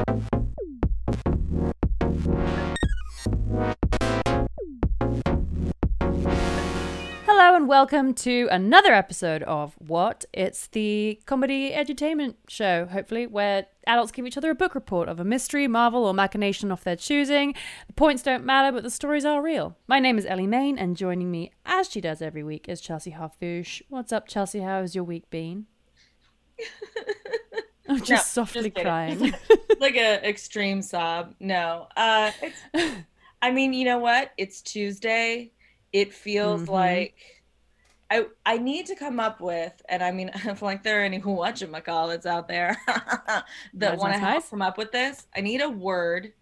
Hello and welcome to another episode of What? It's the comedy edutainment show, hopefully, where adults give each other a book report of a mystery, marvel, or machination of their choosing. The points don't matter, but the stories are real. My name is Ellie Main, and joining me, as she does every week, is Chelsea Harfouche. What's up, Chelsea? How has your week been? I'm just No, softly just crying. like a extreme sob. No. Uh it's I mean, you know what? It's Tuesday. It feels Mhm. like I I need to come up with, and I mean, if like there are any watching whatchamacallits out there that want to help come up with this, I need a word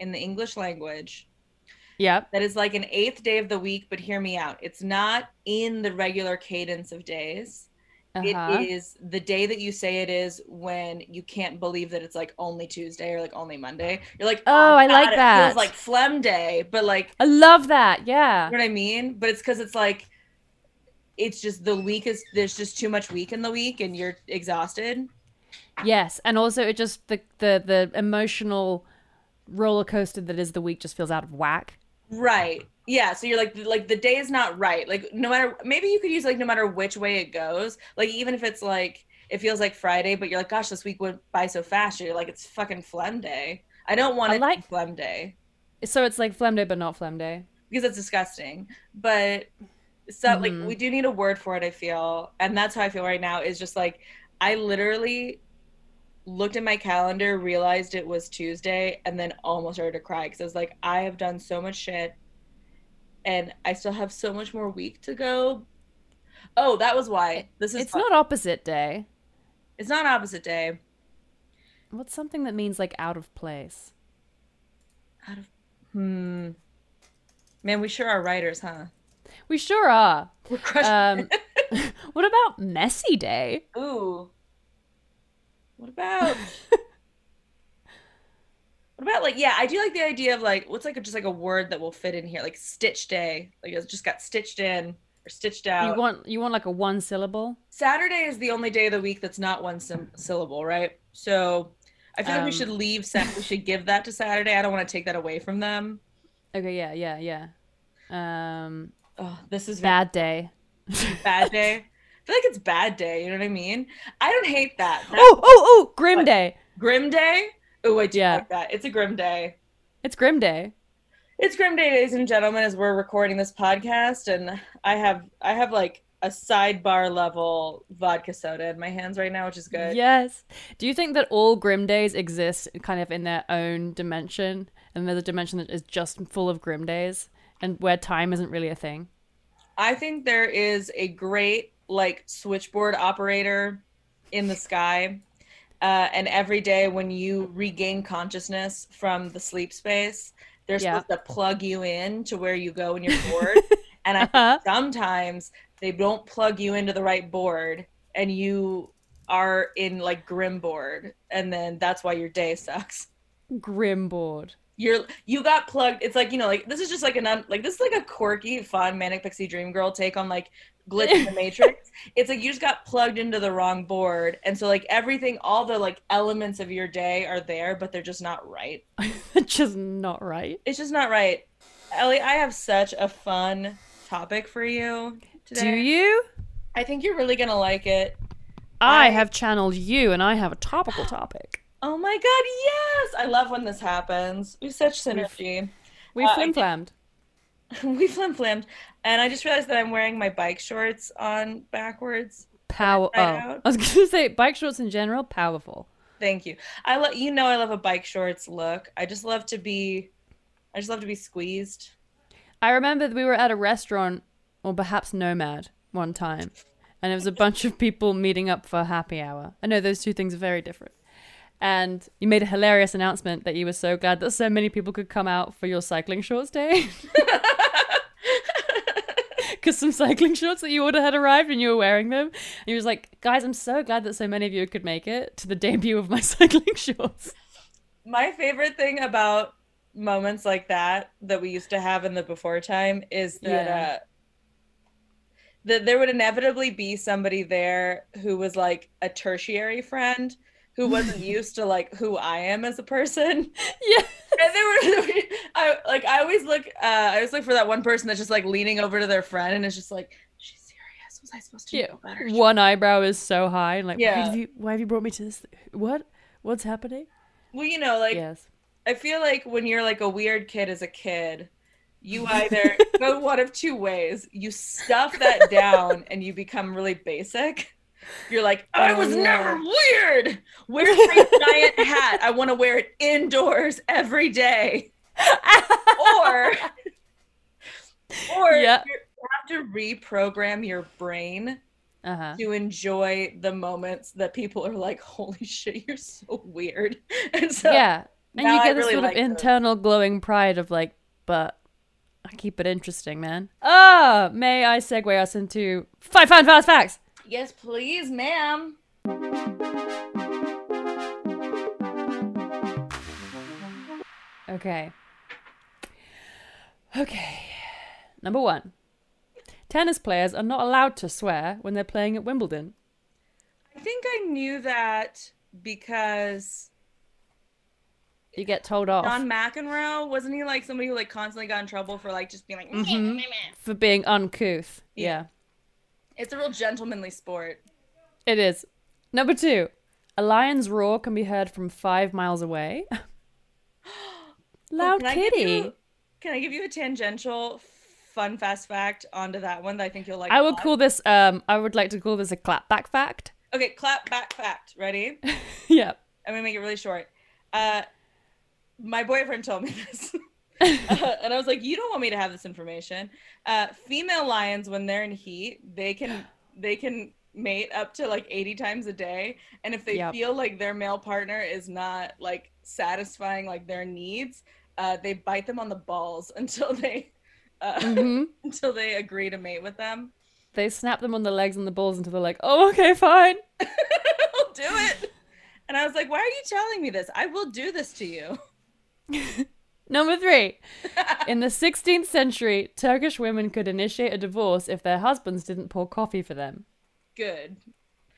in the English language yep. that is like an eighth day of the week, but hear me out. It's not in the regular cadence of days. Uh-huh. It is the day that you say it is when you can't believe that it's like only Tuesday or like only Monday. You're like, Oh, I like that. it. Feels like phlegm day, but like, I love that. Yeah. you know what I mean? But it's because it's like, it's just the week is there's just too much week in the week, and you're exhausted. Yes, and also it just the the the emotional roller coaster that is the week just feels out of whack. Right. Yeah. So you're like, like the day is not right. Like no matter, maybe you could use like no matter which way it goes. Like even if it's like it feels like Friday, but you're like, gosh, this week went by so fast. You're like, it's fucking phlegm day. I don't want I it like- to be phlegm day. So it's like phlegm day, but not phlegm day. because it's disgusting. But so Mhm. like we do need a word for it, I feel. And that's how I feel right now is just like I literally looked at my calendar, realized it was Tuesday, and then almost started to cry because I was like, I have done so much shit and I still have so much more week to go. Oh, that was why. This is It's not opposite day. it's not opposite day. What's something that means like out of place? Out of hmm. Man, we sure are writers, huh? We sure are. We're crushing Um, what about messy day? Ooh. What about What about like yeah, I do like the idea of like what's like a, just like a word that will fit in here, like stitch day. Like it just got stitched in or stitched out. You want you want like a one syllable? Saturday is the only day of the week that's not one sim- syllable, right? So I feel like we Um. should leave Sat- we should give that to Saturday. I don't want to take that away from them. Okay, yeah, yeah, yeah. Um, Oh, this is bad, day. bad day. I feel like it's bad day, you know what I mean? I don't hate that. That's Oh, oh, oh! Grim What? day. grim day. Oh, I do Yeah. like that. It's a grim day. It's grim day. It's Grim Day, ladies and gentlemen, as we're recording this podcast, and I have I have like a sidebar level vodka soda in my hands right now, which is good. Yes. Do you think that all grim days exist kind of in their own dimension, and there's a dimension that is just full of grim days, and where time isn't really a thing? I think there is a great like switchboard operator in the sky, uh, and every day when you regain consciousness from the sleep space, they're Yeah. supposed to plug you in to where you go when you're bored. and I Uh-huh. sometimes they don't plug you into the right board and you are in like grim board and then that's why your day sucks Grim board. you're you got plugged it's like you know like this is just like an un, like this is like a quirky fun manic pixie dream girl take on like glitch in the matrix it's like you just got plugged into the wrong board and so like everything all the like elements of your day are there but they're just not right just not right. it's just not right ellie i have such a fun topic for you today Do you? I think you're really gonna like it. I, I- have channeled you, and I have a topical topic. Oh my god, yes! I love when this happens. We have such synergy. We Uh, I flim flammed. we flim flammed, and I just realized that I'm wearing my bike shorts on backwards. Power. Oh, out. I was gonna say bike shorts in general, powerful. Thank you. I love you know I love a bike shorts look. I just love to be, I just love to be squeezed. I remember we were at a restaurant, or perhaps Nomad, one time, and it was a bunch of people meeting up for happy hour. I know those two things are very different. And you made a hilarious announcement that you were so glad that so many people could come out for your cycling shorts day. Because some cycling shorts that you ordered had arrived and you were wearing them. And you was like, guys, I'm so glad that so many of you could make it to the debut of my cycling shorts. My favorite thing about moments like that that we used to have in the before time is that Yeah. uh that there would inevitably be somebody there who was like a tertiary friend who wasn't used to like who I am as a person. Yeah. And there were, I like I always look uh I always look for that one person that's just like leaning over to their friend and it's just like, she's serious. Was I supposed to Yeah. know better? One eyebrow is so high, and like, why Yeah. have you why have you brought me to this? What? What's happening? Well, you know, like yes. I feel like when you're like a weird kid as a kid, you either go one of two ways. You stuff that down and you become really basic. You're like, I was Oh, never yeah. weird. Where's my giant hat? I want to wear it indoors every day. Or, or Yeah. you have to reprogram your brain Uh huh. to enjoy the moments that people are like, "Holy shit, you're so weird." And so, yeah, and you I get this really sort like of those. internal glowing pride of like, but I keep it interesting, man. Ah, may I segue us into five fun fast facts? Yes, please, ma'am. Okay. Okay. Number one. Tennis players are not allowed to swear when they're playing at Wimbledon. I think I knew that because You get told off John McEnroe wasn't he like somebody who like constantly got in trouble for like just being like, Mhm. for being uncouth. Yeah. yeah. It's a real gentlemanly sport. It is. Number two, a lion's roar can be heard from five miles away. Loud Can I give kitty. you- Can I give you a tangential fun fast fact onto that one that I think you'll like? I would call this. Um, I would like to call this a clapback fact. Okay, clap back fact. Ready? yep. I'm gonna make it really short. Uh, my boyfriend told me this, uh, and I was like, "You don't want me to have this information." Uh, female lions, when they're in heat, they can they can mate up to like 80 times a day, and if they Yep. feel like their male partner is not like satisfying like their needs, uh, they bite them on the balls until they uh, hmm until they agree to mate with them. They snap them on the legs and the balls until they're like, "Oh, okay, fine." I'll do it. And I was like, "Why are you telling me this? I will do this to you." Number three. In the 16th century, Turkish women could initiate a divorce if their husbands didn't pour coffee for them. Good.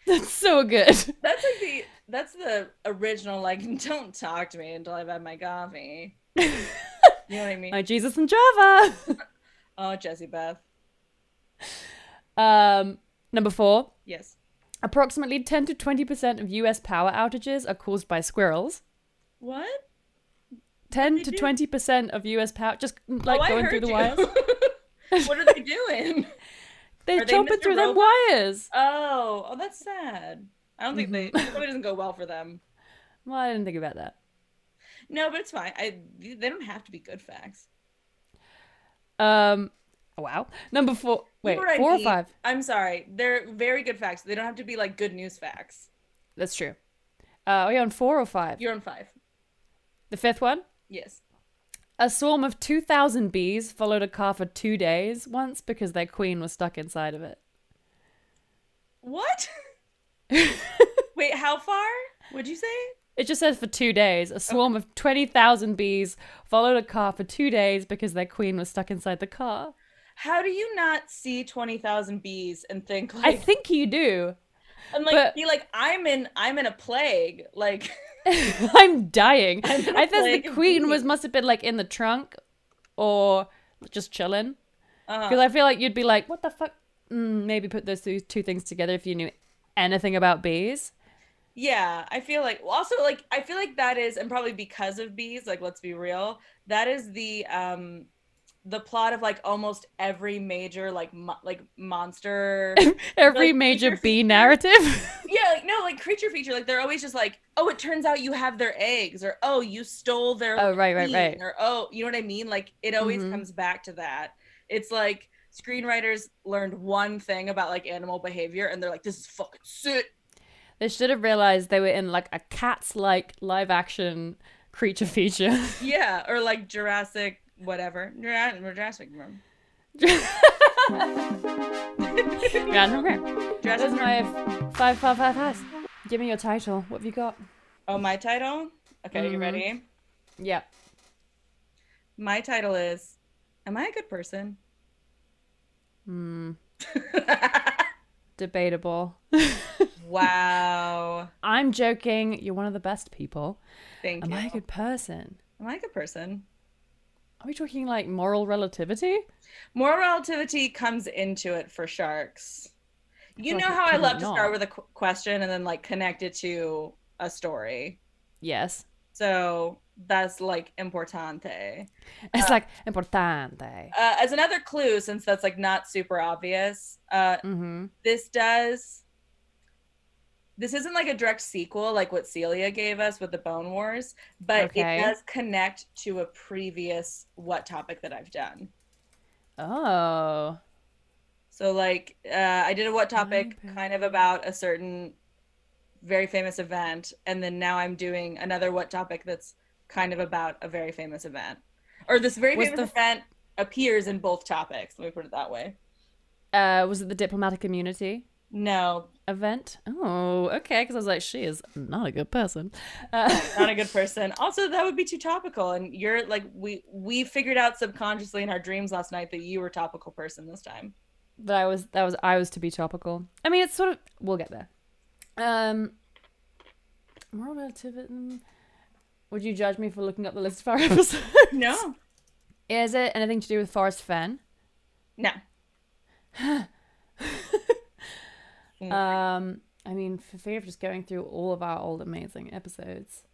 That's so good. That's like the that's the original like don't talk to me until I've had my coffee. You know what I mean? My Jesus and Java. oh, Jessie Beth. um, number four. Yes. Approximately 10 to 20% of US power outages are caused by squirrels. What? 10 to 20% of US power just like oh, going through the you. wires. what are they doing? They're Are they chopping Mr. through them wires. Oh, oh, that's sad. I don't think they. Mm-hmm. It probably doesn't go well for them. Well, I didn't think about that. No, but it's fine. I they don't have to be good facts. Um, wow. Number four. You Wait, know what I four or five? I'm sorry. They're very good facts. They don't have to be like good news facts. That's true. Uh, are we on four or five? You're on five. The fifth one. Yes. A swarm of 2,000 bees followed a car for two days once because their queen was stuck inside of it. What? Wait, how far? What'd you say? It just says for two days. A swarm of 20,000 bees followed a car for two days because their queen was stuck inside the car. How do you not see twenty thousand bees and think I think you do. and like but- be like I'm in I'm in a plague like I'm dying. I'm in a I think the queen was must have been like in the trunk or just chilling. Because I feel like you'd be like, what the fuck? Mm, maybe put those two, two things together if you knew anything about bees. yeah I feel like well, also like I feel like that is and probably because of bees like let's be real that is the um the plot of like almost every major like mo- like monster Every Like, major b feature? narrative. yeah like no like creature feature like they're always just like oh it turns out you have their eggs or oh you stole their Oh, right, right, right. or oh you know what i mean like it always Mhm. comes back to that it's like screenwriters learned one thing about like animal behavior and they're like this is fucking sick they should have realized they were in like a cat's like live action creature feature. yeah or like jurassic whatever Jura- jurassic World. Random rare. Jurassic That's World. my five, five, five, five. Give me your title. What have you got? oh my title okay you Mhm. ready Yeah. my title is am i a good person Hmm. Debatable. Wow. I'm joking. You're one of the best people. Thank Am you. Am I a good person? Am I a good person? Are we talking like moral relativity? Moral relativity comes into it for sharks. You know how I love to start with a qu- question and then like connect it to a story. Yes. So that's like importante. It's like importante. Uh, as another clue, since that's like not super obvious, uh, Mm-hmm. this does. This isn't like a direct sequel like what Celia gave us with the Bone Wars, but Okay. it does connect to a previous what topic that I've done. Oh. So like uh, I did a what topic Okay. kind of about a certain very famous event, and then now I'm doing another what topic that's kind of about a very famous event, or this very Was famous the- event appears in both topics. Let me put it that way. Uh, was it the diplomatic immunity No, event? Oh, okay. Because I was like, she is not a good person. Uh, not a good person. Also, that would be too topical. And you're like we we figured out subconsciously in our dreams last night that you were topical person this time. But I was that was I was to be topical. I mean, it's sort of we'll get there. Um, moral relativity. Would you judge me for looking up the list of our episodes? No, Is it anything to do with Forrest Fenn? no. Um, I mean, for fear of just going through all of our old amazing episodes,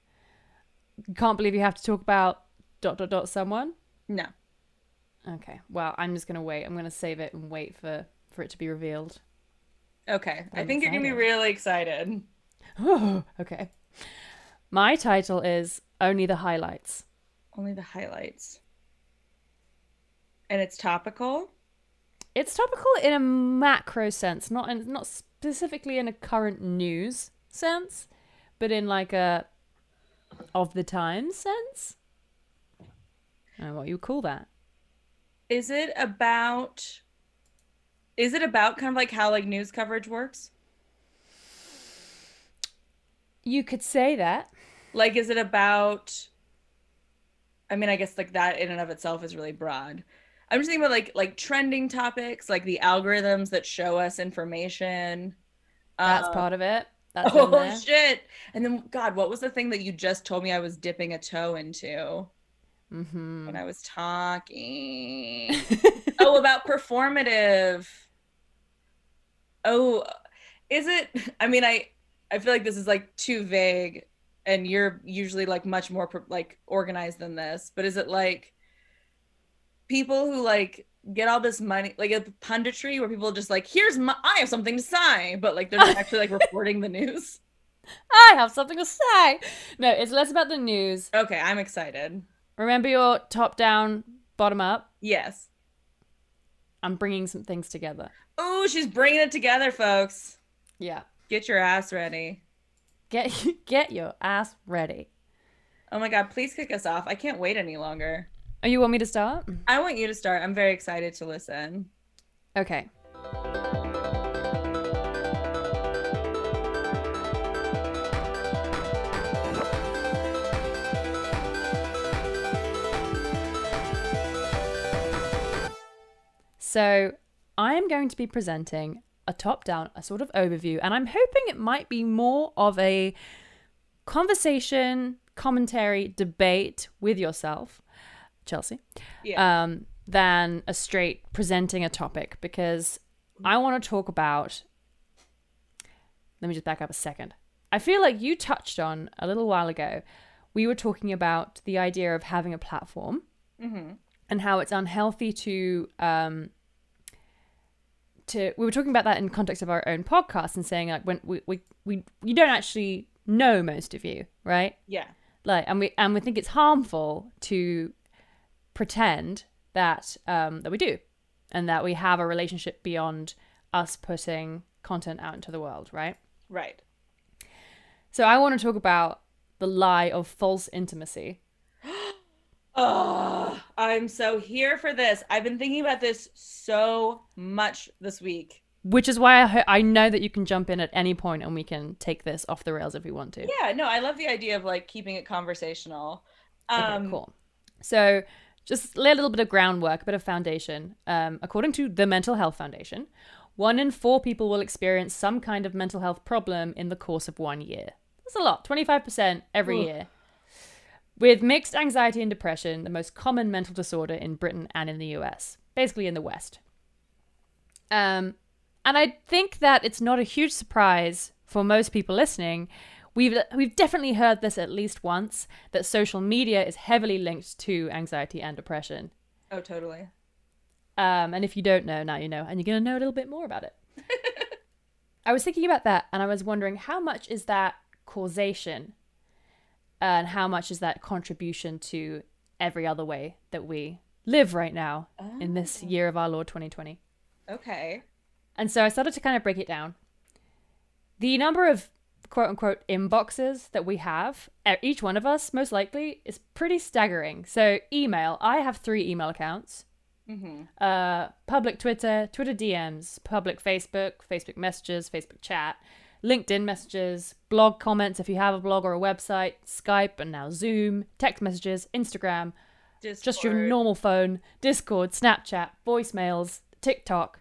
can't believe you have to talk about dot dot dot someone. No. Okay, well, I'm just gonna wait. I'm gonna save it and wait for for it to be revealed. Okay. I I'm think you're gonna be really excited. Oh, okay. My title is only the highlights. Only the highlights. And it's topical. It's topical in a macro sense, not in, not specifically in a current news sense, but in like a of the times sense. I don't know what you call that. Is it about is it about kind of like how like news coverage works? You could say that. Like is it about I mean, I guess like that in and of itself is really broad. I'm just thinking about like like trending topics, like the algorithms that show us information. That's Uh, part of it. That's Oh shit. And then God, what was the thing that you just told me I was dipping a toe into Mm-hmm. when I was talking? oh, about performative. Oh, is it? I mean, I I feel like this is like too vague, and you're usually like much more like organized than this. But is it like people who like get all this money, like a punditry, where people just like, here's my, I have something to say, but like they're not actually like reporting the news. I have something to say. No, it's less about the news. Okay, I'm excited. Remember your top down, bottom up. Yes. I'm bringing some things together. Oh, she's bringing it together, folks. Yeah. Get your ass ready. Get get your ass ready. Oh my god, please kick us off. I can't wait any longer. Oh, you want me to start? I want you to start. I'm very excited to listen. Okay. So, I am going to be presenting a top down, a sort of overview, and I'm hoping it might be more of a conversation, commentary, debate with yourself, Chelsea Yeah. um, than a straight presenting a topic because I want to talk about. Let me just back up a second. I feel like you touched on a little while ago. We were talking about the idea of having a platform hmm and how it's unhealthy to um to we were talking about that in context of our own podcast and saying like when we we, we you don't actually know most of you right Yeah. like and we and we think it's harmful to pretend that um that we do and that we have a relationship beyond us putting content out into the world right Right. so i want to talk about the lie of false intimacy Oh, I'm so here for this. I've been thinking about this so much this week. which is why I, ho- I know that you can jump in at any point and we can take this off the rails if we want to Yeah, no, I love the idea of like keeping it conversational. Um, Okay, cool. So, just lay a little bit of groundwork, a bit of foundation. Um, according to the Mental Health Foundation, one in four people will experience some kind of mental health problem in the course of one year. That's a lot, 25% every Oof. year. With mixed anxiety and depression, the most common mental disorder in Britain and in the US, basically in the West. Um, and I think that it's not a huge surprise for most people listening. We've we've definitely heard this at least once that social media is heavily linked to anxiety and depression. Oh, totally. Um, and if you don't know, now you know, and you're going to know a little bit more about it. I was thinking about that and I was wondering how much is that causation and how much is that contribution to every other way that we live right now in this Oh. year of our Lord 2020. Okay. And so I started to kind of break it down. The number of quote unquote inboxes that we have, each one of us, most likely, is pretty staggering. So, email, I have three email accounts Mm-hmm. uh, public Twitter, Twitter DMs, public Facebook, Facebook messages, Facebook chat, LinkedIn messages, blog comments if you have a blog or a website, Skype and now Zoom, text messages, Instagram, just your normal phone, Discord, Snapchat, voicemails, TikTok,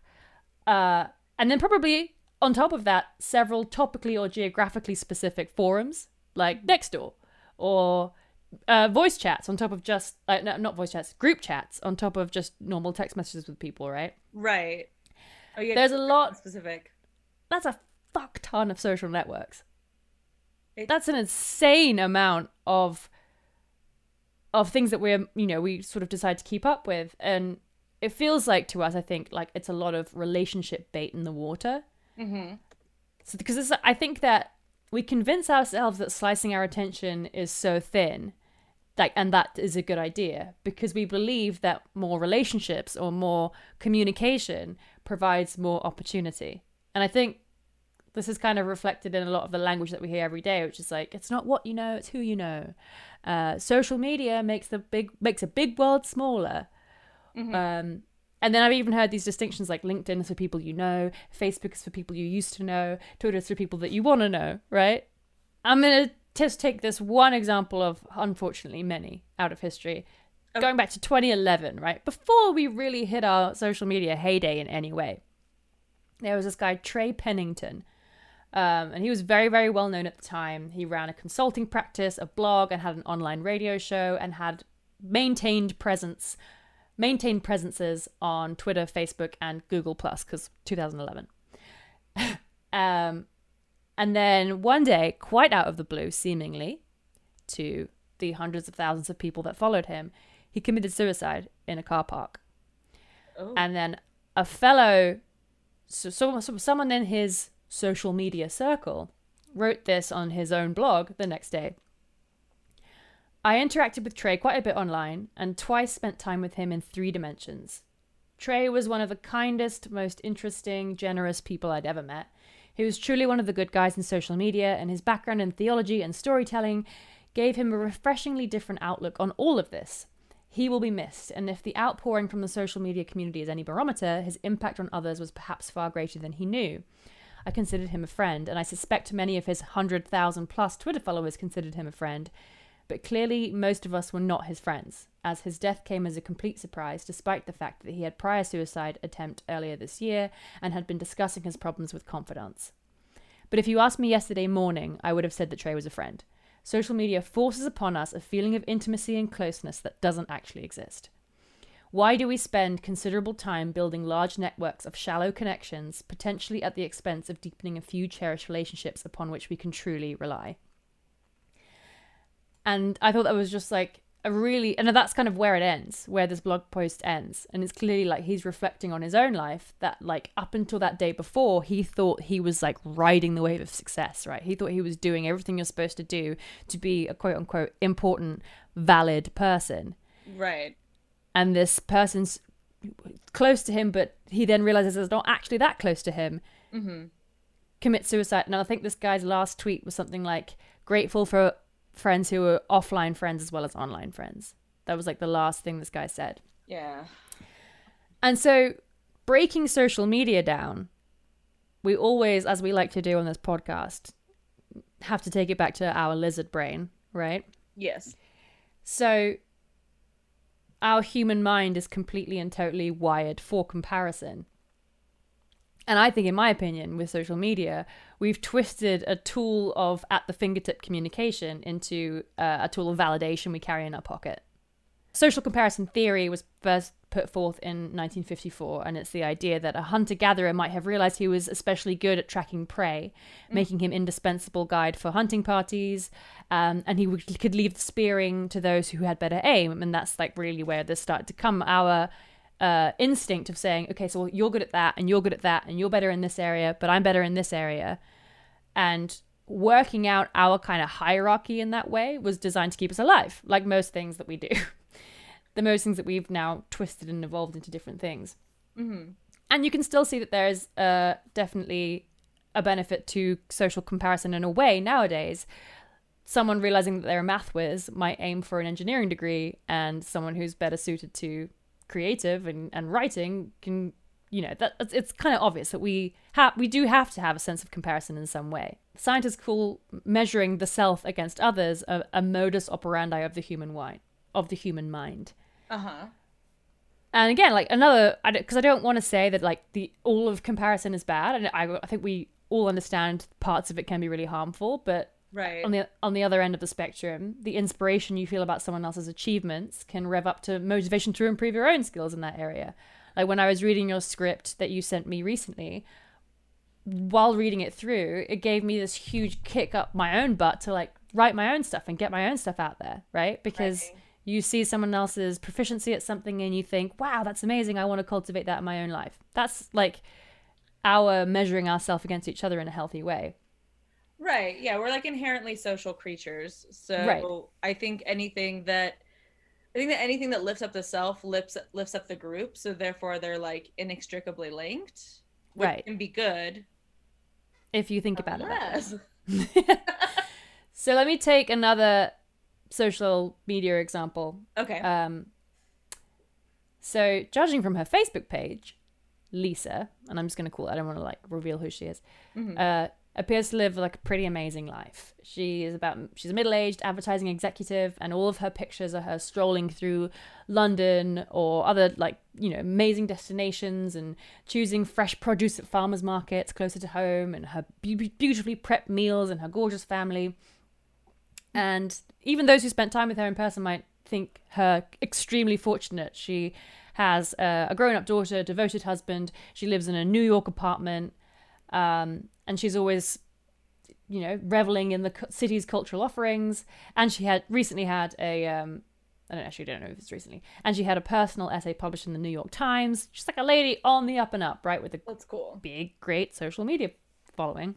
uh, and then probably on top of that, several topically or geographically specific forums like Nextdoor or uh, voice chats on top of just uh, no, not voice chats, group chats on top of just normal text messages with people. Right? Right. Oh, yeah. There's a lot. specific. That's a fuck ton of social networks. It- That's an insane amount of of things that we're you know we sort of decide to keep up with and it feels like to us i think like it's a lot of relationship bait in the water Mm-hmm. so because this, i think that we convince ourselves that slicing our attention is so thin like and that is a good idea because we believe that more relationships or more communication provides more opportunity. And i think this is kind of reflected in a lot of the language that we hear every day which is like it's not what you know it's who you know. Uh, social media makes the big makes a big world smaller. Um, and then I've even heard these distinctions like LinkedIn is for people you know, Facebook is for people you used to know, Twitter is for people that you want to know, right? I'm going to just take this one example of, unfortunately, many out of history. Okay. Going back to 2011, right? Before we really hit our social media heyday in any way, there was this guy, Trey Pennington. Um, and he was very, very well known at the time. He ran a consulting practice, a blog, and had an online radio show and had maintained presence maintained presences on Twitter, Facebook, and Google Plus because 2011. um, and then one day, quite out of the blue, seemingly, to the hundreds of thousands of people that followed him, he committed suicide in a car park. Oh. And then a fellow, so, so, so someone in his social media circle, wrote this on his own blog the next day. I interacted with Trey quite a bit online and twice spent time with him in three dimensions. Trey was one of the kindest, most interesting, generous people I'd ever met. He was truly one of the good guys in social media, and his background in theology and storytelling gave him a refreshingly different outlook on all of this. He will be missed, and if the outpouring from the social media community is any barometer, his impact on others was perhaps far greater than he knew. I considered him a friend, and I suspect many of his 100,000 plus Twitter followers considered him a friend. But clearly, most of us were not his friends, as his death came as a complete surprise, despite the fact that he had prior suicide attempt earlier this year and had been discussing his problems with confidants. But if you asked me yesterday morning, I would have said that Trey was a friend. Social media forces upon us a feeling of intimacy and closeness that doesn't actually exist. Why do we spend considerable time building large networks of shallow connections, potentially at the expense of deepening a few cherished relationships upon which we can truly rely? And I thought that was just like a really, and that's kind of where it ends, where this blog post ends. And it's clearly like he's reflecting on his own life that, like, up until that day before, he thought he was like riding the wave of success, right? He thought he was doing everything you're supposed to do to be a quote unquote important, valid person. Right. And this person's close to him, but he then realizes it's not actually that close to him Mm-hmm. commit suicide. And I think this guy's last tweet was something like grateful for friends who were offline friends as well as online friends. That was like the last thing this guy said. Yeah. And so breaking social media down, we always, as we like to do on this podcast, have to take it back to our lizard brain, right? Yes. So our human mind is completely and totally wired for comparison. And I think, in my opinion, with social media, we've twisted a tool of at the fingertip communication into uh, a tool of validation we carry in our pocket. Social comparison theory was first put forth in 1954, and it's the idea that a hunter gatherer might have realized he was especially good at tracking prey, mm. making him indispensable guide for hunting parties, um, and he would, could leave the spearing to those who had better aim. And that's like really where this started to come. Our uh, instinct of saying, okay, so you're good at that, and you're good at that, and you're better in this area, but I'm better in this area. And working out our kind of hierarchy in that way was designed to keep us alive, like most things that we do. the most things that we've now twisted and evolved into different things. Mm-hmm. And you can still see that there's uh, definitely a benefit to social comparison in a way nowadays. Someone realizing that they're a math whiz might aim for an engineering degree, and someone who's better suited to creative and, and writing can, you know, that it's kind of obvious that we have we do have to have a sense of comparison in some way. Scientists call measuring the self against others a, a modus operandi of the human mind. Of the human mind. Uh huh. And again, like another, because I, I, don't want to say that like the all of comparison is bad, and I, I think we all understand parts of it can be really harmful, but right on the on the other end of the spectrum, the inspiration you feel about someone else's achievements can rev up to motivation to improve your own skills in that area. Like when I was reading your script that you sent me recently, while reading it through, it gave me this huge kick up my own butt to like write my own stuff and get my own stuff out there, right? Because right you see someone else's proficiency at something and you think, wow, that's amazing. I want to cultivate that in my own life. That's like our measuring ourselves against each other in a healthy way. Right. Yeah. We're like inherently social creatures. So right. I think anything that. I think that anything that lifts up the self lifts lifts up the group, so therefore they're like inextricably linked. Which right. Can be good. If you think about Unless. it. so let me take another social media example. Okay. Um, so, judging from her Facebook page, Lisa, and I'm just going to call it, I don't want to like reveal who she is, mm-hmm. uh, appears to live like a pretty amazing life. She is about, she's a middle aged advertising executive, and all of her pictures are her strolling through London or other like, you know, amazing destinations and choosing fresh produce at farmers markets closer to home and her be- beautifully prepped meals and her gorgeous family. And even those who spent time with her in person might think her extremely fortunate. She has uh, a grown up daughter, devoted husband. She lives in a New York apartment. Um, and she's always, you know, reveling in the city's cultural offerings. And she had recently had a, um, I don't actually don't know if it's recently, and she had a personal essay published in the New York Times. She's like a lady on the up and up, right? With a that's cool, big, great social media following.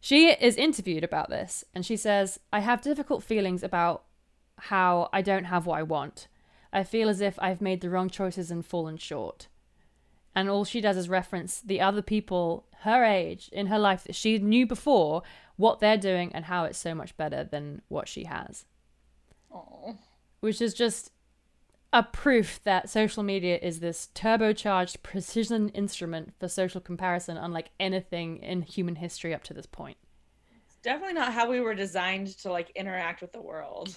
She is interviewed about this and she says, I have difficult feelings about how I don't have what I want. I feel as if I've made the wrong choices and fallen short. And all she does is reference the other people her age in her life that she knew before, what they're doing, and how it's so much better than what she has. Aww. Which is just a proof that social media is this turbocharged precision instrument for social comparison, unlike anything in human history up to this point. It's definitely not how we were designed to like interact with the world.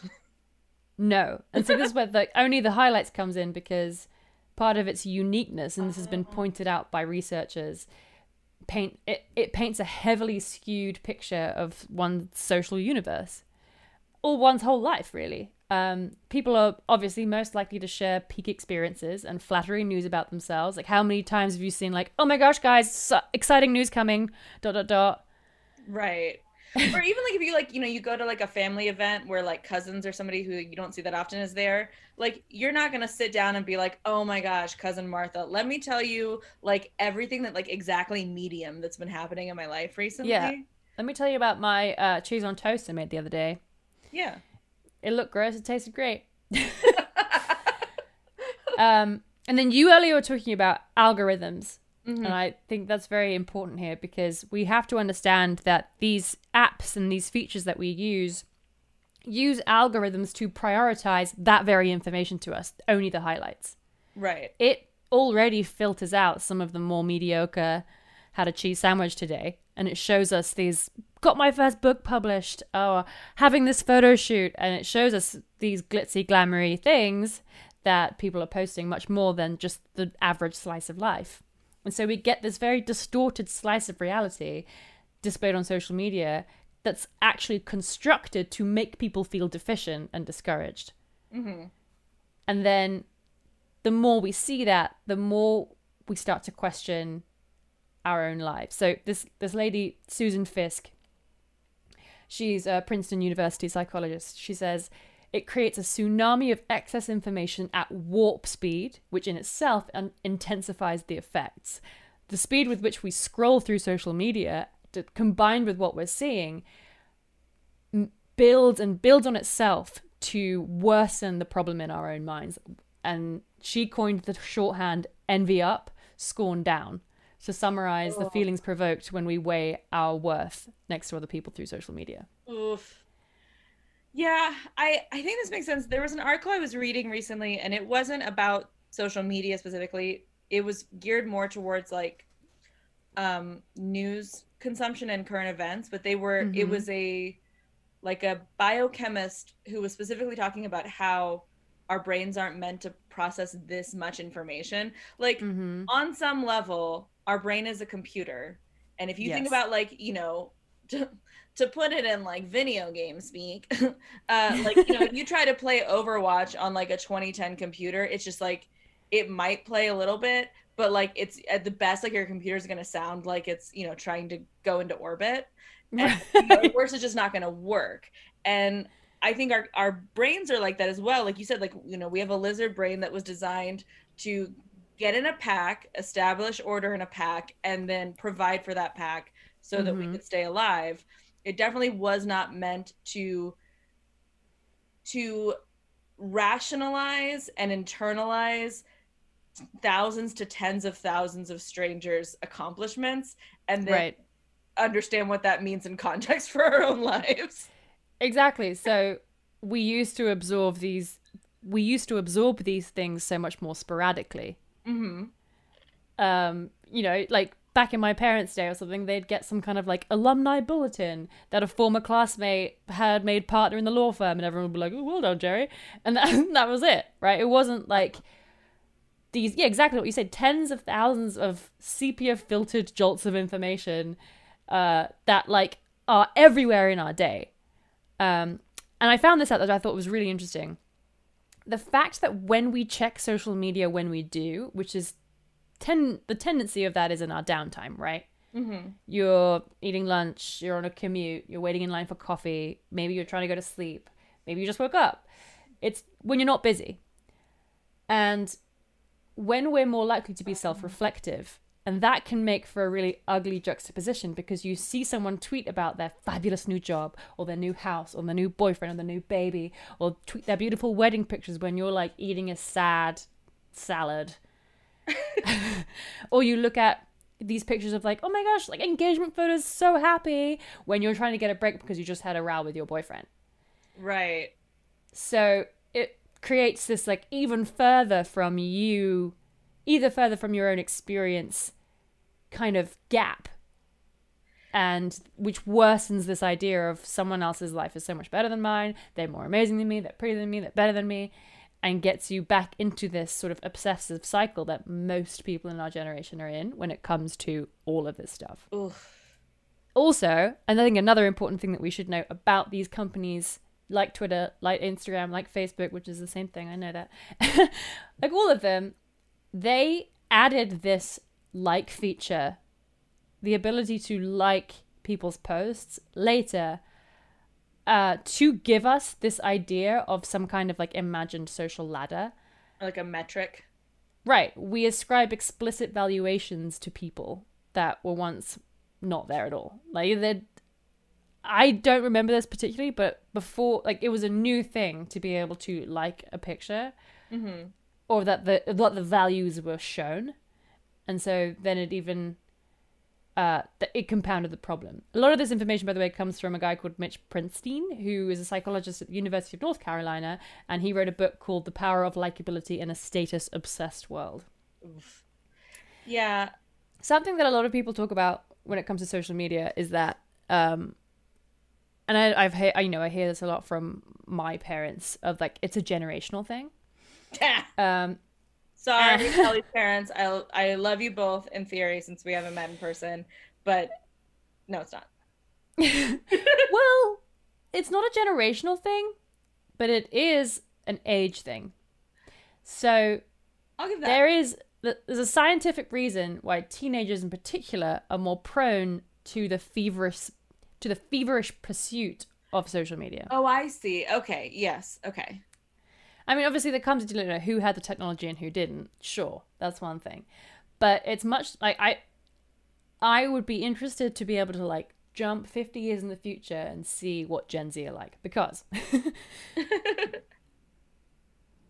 no, and so this is where the only the highlights comes in because part of its uniqueness, and this has been pointed out by researchers, paint it, it paints a heavily skewed picture of one's social universe or one's whole life really um, people are obviously most likely to share peak experiences and flattering news about themselves. Like, how many times have you seen, like, oh my gosh, guys, so exciting news coming, dot, dot, dot. Right. Or even like if you like you know you go to like a family event where like cousins or somebody who you don't see that often is there like you're not gonna sit down and be like oh my gosh cousin martha let me tell you like everything that like exactly medium that's been happening in my life recently yeah let me tell you about my uh, cheese on toast i made the other day yeah it looked gross. It tasted great. um, and then you earlier were talking about algorithms. Mm-hmm. And I think that's very important here because we have to understand that these apps and these features that we use use algorithms to prioritize that very information to us, only the highlights. Right. It already filters out some of the more mediocre had a cheese sandwich today and it shows us these got my first book published or having this photo shoot and it shows us these glitzy glamoury things that people are posting much more than just the average slice of life And so we get this very distorted slice of reality displayed on social media that's actually constructed to make people feel deficient and discouraged. Mm-hmm. And then the more we see that, the more we start to question our own lives. So this this lady Susan Fiske, she's a Princeton University psychologist. She says it creates a tsunami of excess information at warp speed, which in itself un- intensifies the effects. The speed with which we scroll through social media, to, combined with what we're seeing, m- builds and builds on itself to worsen the problem in our own minds. And she coined the shorthand envy up, scorn down to summarize the Oh. feelings provoked when we weigh our worth next to other people through social media. Oof. Yeah, I I think this makes sense. There was an article I was reading recently, and it wasn't about social media specifically. It was geared more towards like um, news consumption and current events. But they were it Mhm. was a like a biochemist who was specifically talking about how our brains aren't meant to process this much information. Like Mm-hmm. on some level, our brain is a computer. And if you think about like, you know, to, to put it in like video game speak, uh, like, you know, if you try to play Overwatch on like a 2010 computer, it's just like, it might play a little bit, but like it's at the best, like your computer's going to sound like it's, you know, trying to go into orbit. And you know, at worst, it's just not going to work. And I think our, our brains are like that as well. Like you said, like, you know, we have a lizard brain that was designed to get in a pack, establish order in a pack, and then provide for that pack so that we Mhm. could stay alive. It definitely was not meant to to rationalize and internalize thousands to tens of thousands of strangers' accomplishments and then right. understand what that means in context for our own lives. Exactly. So we used to absorb these we used to absorb these things so much more sporadically. hmm Um, you know, like back in my parents' day or something, they'd get some kind of like alumni bulletin that a former classmate had made partner in the law firm, and everyone would be like, "Oh, well done, Jerry," and that, that was it, right? It wasn't like these, yeah, exactly what you said, tens of thousands of sepia filtered jolts of information uh, that like are everywhere in our day. Um, and I found this out that I thought was really interesting. The fact that when we check social media when we do, which is ten the tendency of that is in our downtime, right? hmm You're eating lunch, you're on a commute, you're waiting in line for coffee, maybe you're trying to go to sleep, maybe you just woke up. It's when you're not busy. And when we're more likely to be self reflective, and that can make for a really ugly juxtaposition because you see someone tweet about their fabulous new job or their new house or their new boyfriend or their new baby or tweet their beautiful wedding pictures when you're like eating a sad salad. or you look at these pictures of like, oh my gosh, like engagement photos, so happy when you're trying to get a break because you just had a row with your boyfriend. Right. So it creates this like even further from you, either further from your own experience kind of gap. And which worsens this idea of someone else's life is so much better than mine. They're more amazing than me. They're prettier than me. They're better than me. And gets you back into this sort of obsessive cycle that most people in our generation are in when it comes to all of this stuff. Oof. Also, and I think another important thing that we should know about these companies like Twitter, like Instagram, like Facebook, which is the same thing, I know that. like all of them, they added this like feature, the ability to like people's posts later uh, to give us this idea of some kind of like imagined social ladder. Like a metric. Right. We ascribe explicit valuations to people that were once not there at all. Like they I don't remember this particularly, but before like it was a new thing to be able to like a picture hmm or that the that the values were shown. And so then it even uh, th- it compounded the problem. A lot of this information, by the way, comes from a guy called Mitch Prinstein, who is a psychologist at the University of North Carolina, and he wrote a book called "The Power of Likability in a Status Obsessed World." Oof. Yeah. Something that a lot of people talk about when it comes to social media is that, um, and I, I've heard, I you know, I hear this a lot from my parents of like it's a generational thing. Um, Sorry, Kelly's parents. I I love you both in theory since we haven't met in person, but no, it's not. well, it's not a generational thing, but it is an age thing. So I'll give that. there is there's a scientific reason why teenagers in particular are more prone to the feverish to the feverish pursuit of social media. oh, I see. Okay. Yes. Okay. I mean, obviously, there comes a you know who had the technology and who didn't. Sure, that's one thing, but it's much like I, I would be interested to be able to like jump fifty years in the future and see what Gen Z are like because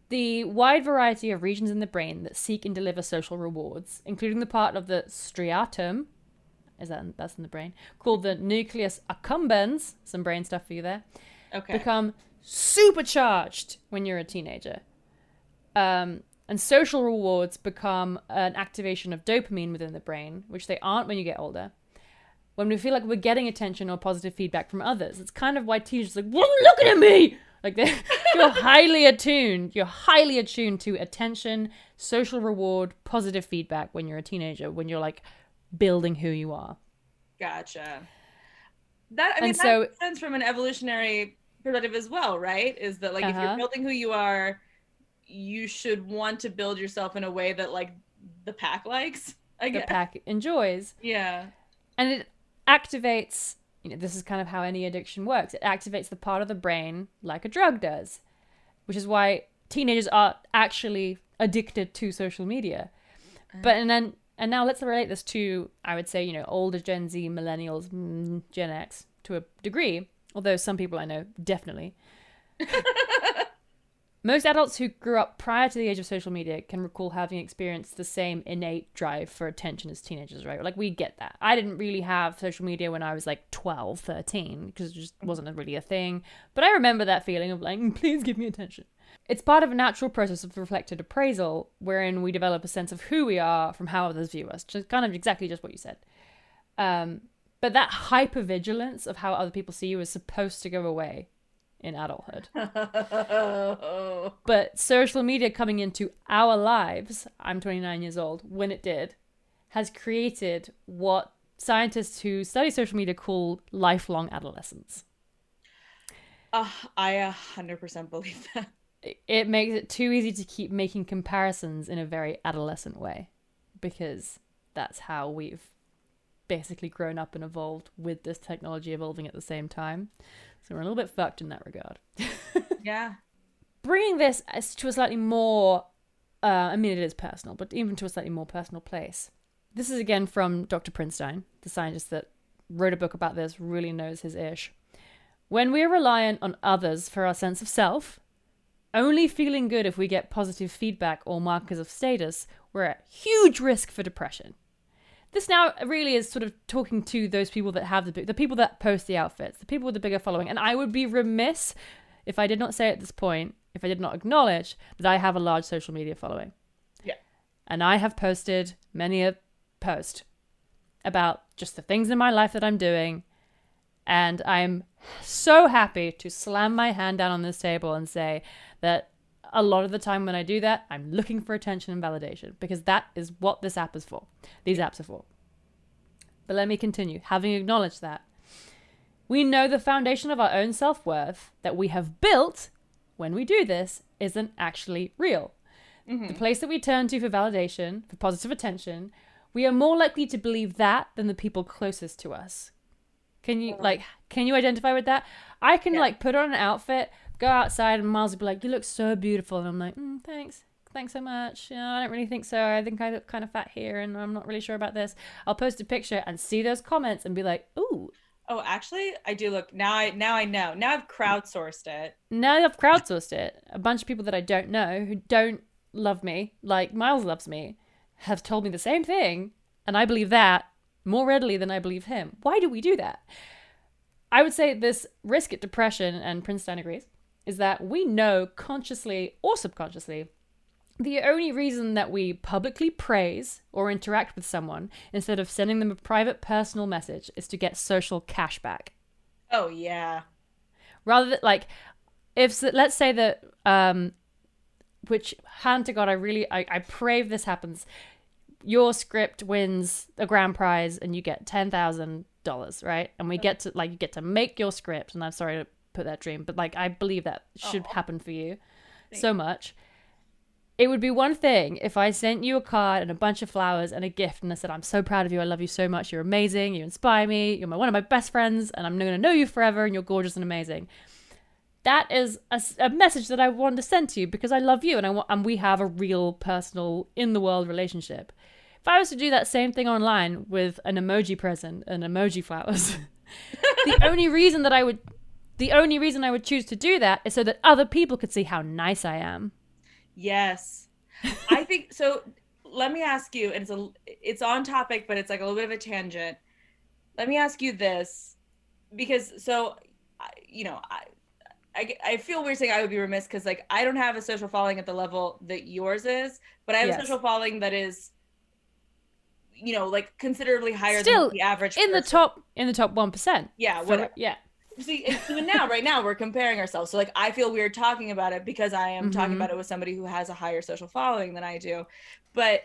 the wide variety of regions in the brain that seek and deliver social rewards, including the part of the striatum, is that that's in the brain called the nucleus accumbens. Some brain stuff for you there Okay. become supercharged when you're a teenager. Um, and social rewards become an activation of dopamine within the brain, which they aren't when you get older. When we feel like we're getting attention or positive feedback from others, it's kind of why teenagers are like, "What are you looking at me?" Like they're, you're highly attuned. You're highly attuned to attention, social reward, positive feedback when you're a teenager. When you're like building who you are. Gotcha. That I mean And that so- makes sense from an evolutionary perspective as well, right? Is that like if Uh-huh. you're building who you are, you should want to build yourself in a way that like the pack likes. I The pack enjoys. Yeah. and it activates you know this is kind of how any addiction works it activates the part of the brain like a drug does which is why teenagers are actually addicted to social media but and then and now let's relate this to i would say you know older gen z millennials mm, gen x to a degree although some people i know definitely most adults who grew up prior to the age of social media can recall having experienced the same innate drive for attention as teenagers, right? Like, we get that. I didn't really have social media when I was like 12, 13, because it just wasn't really a thing. But I remember that feeling of like, "Mm, please give me attention. It's part of a natural process of reflected appraisal, wherein we develop a sense of who we are from how others view us. Just kind of exactly just what you said. Um, but that hypervigilance of how other people see you is supposed to go away in adulthood. But social media coming into our lives, I'm 29 years old, when it did, has created what scientists who study social media call lifelong adolescence. Uh, I a hundred percent believe that. It makes it too easy to keep making comparisons in a very adolescent way because that's how we've basically grown up and evolved with this technology evolving at the same time. So we're a little bit fucked in that regard. Yeah. bringing this to a slightly more uh, i mean it is personal but even to a slightly more personal place this is again from dr prinstein the scientist that wrote a book about this really knows his ish when we're reliant on others for our sense of self only feeling good if we get positive feedback or markers of status we're at huge risk for depression this now really is sort of talking to those people that have the big- the people that post the outfits, the people with the bigger following. And I would be remiss if I did not say at this point, if I did not acknowledge that I have a large social media following. Yeah. And I have posted many a post about just the things in my life that I'm doing. And I'm so happy to slam my hand down on this table and say that a lot of the time when I do that, I'm looking for attention and validation because that is what this app is for. These apps are for. But let me continue. Having acknowledged that, we know the foundation of our own self worth that we have built when we do this isn't actually real. The mm-hmm. place that we turn to for validation, for positive attention, we are more likely to believe that than the people closest to us. Can you like can you identify with that? I can Yeah. like put on an outfit, go outside and Miles will be like, You look so beautiful and I'm like, mm, thanks. Thanks so much. You know, I don't really think so. I think I look kind of fat here and I'm not really sure about this. I'll post a picture and see those comments and be like, ooh, Oh, actually, I do look now. I now I know. Now I've crowdsourced it. now I've crowdsourced it. A bunch of people that I don't know who don't love me, like Miles loves me, have told me the same thing, and I believe that more readily than I believe him. Why do we do that? I would say this risk at depression, and Prinstein agrees, is that we know consciously or subconsciously the only reason that we publicly praise or interact with someone instead of sending them a private personal message is to get social cash back Oh yeah. rather than like if let's say that um which hand to God, I really, I, I pray if this happens. Your script wins a grand prize and you get ten thousand dollars, right? And we get to like you get to make your script. And I'm sorry to put that dream, but like I believe that should Aw. happen for you Thank so much. It would be one thing if I sent you a card and a bunch of flowers and a gift, and I said, "I'm so proud of you. I love you so much. You're amazing. You inspire me. You're my, one of my best friends, and I'm going to know you forever. And you're gorgeous and amazing." That is a message that I want to send to you because I love you, and I want, and we have a real, personal, in the world relationship. If I was to do that same thing online with an emoji present and emoji flowers, the only reason that I would, the only reason I would choose to do that is so that other people could see how nice I am. Yes. I think so. Let me ask you, and it's a it's on topic, but it's like a little bit of a tangent. Let me ask you this, because so, I- you know, I I, I feel weird saying I would be remiss because like I don't have a social following at the level that yours is, but I have Yes. a social following that is, you know, like considerably higher Still, than the average. in the top in the top one percent. yeah, what yeah, See, even now, right now, we're comparing ourselves. So, like, I feel weird talking about it because I am talking Mhm. about it with somebody who has a higher social following than I do. But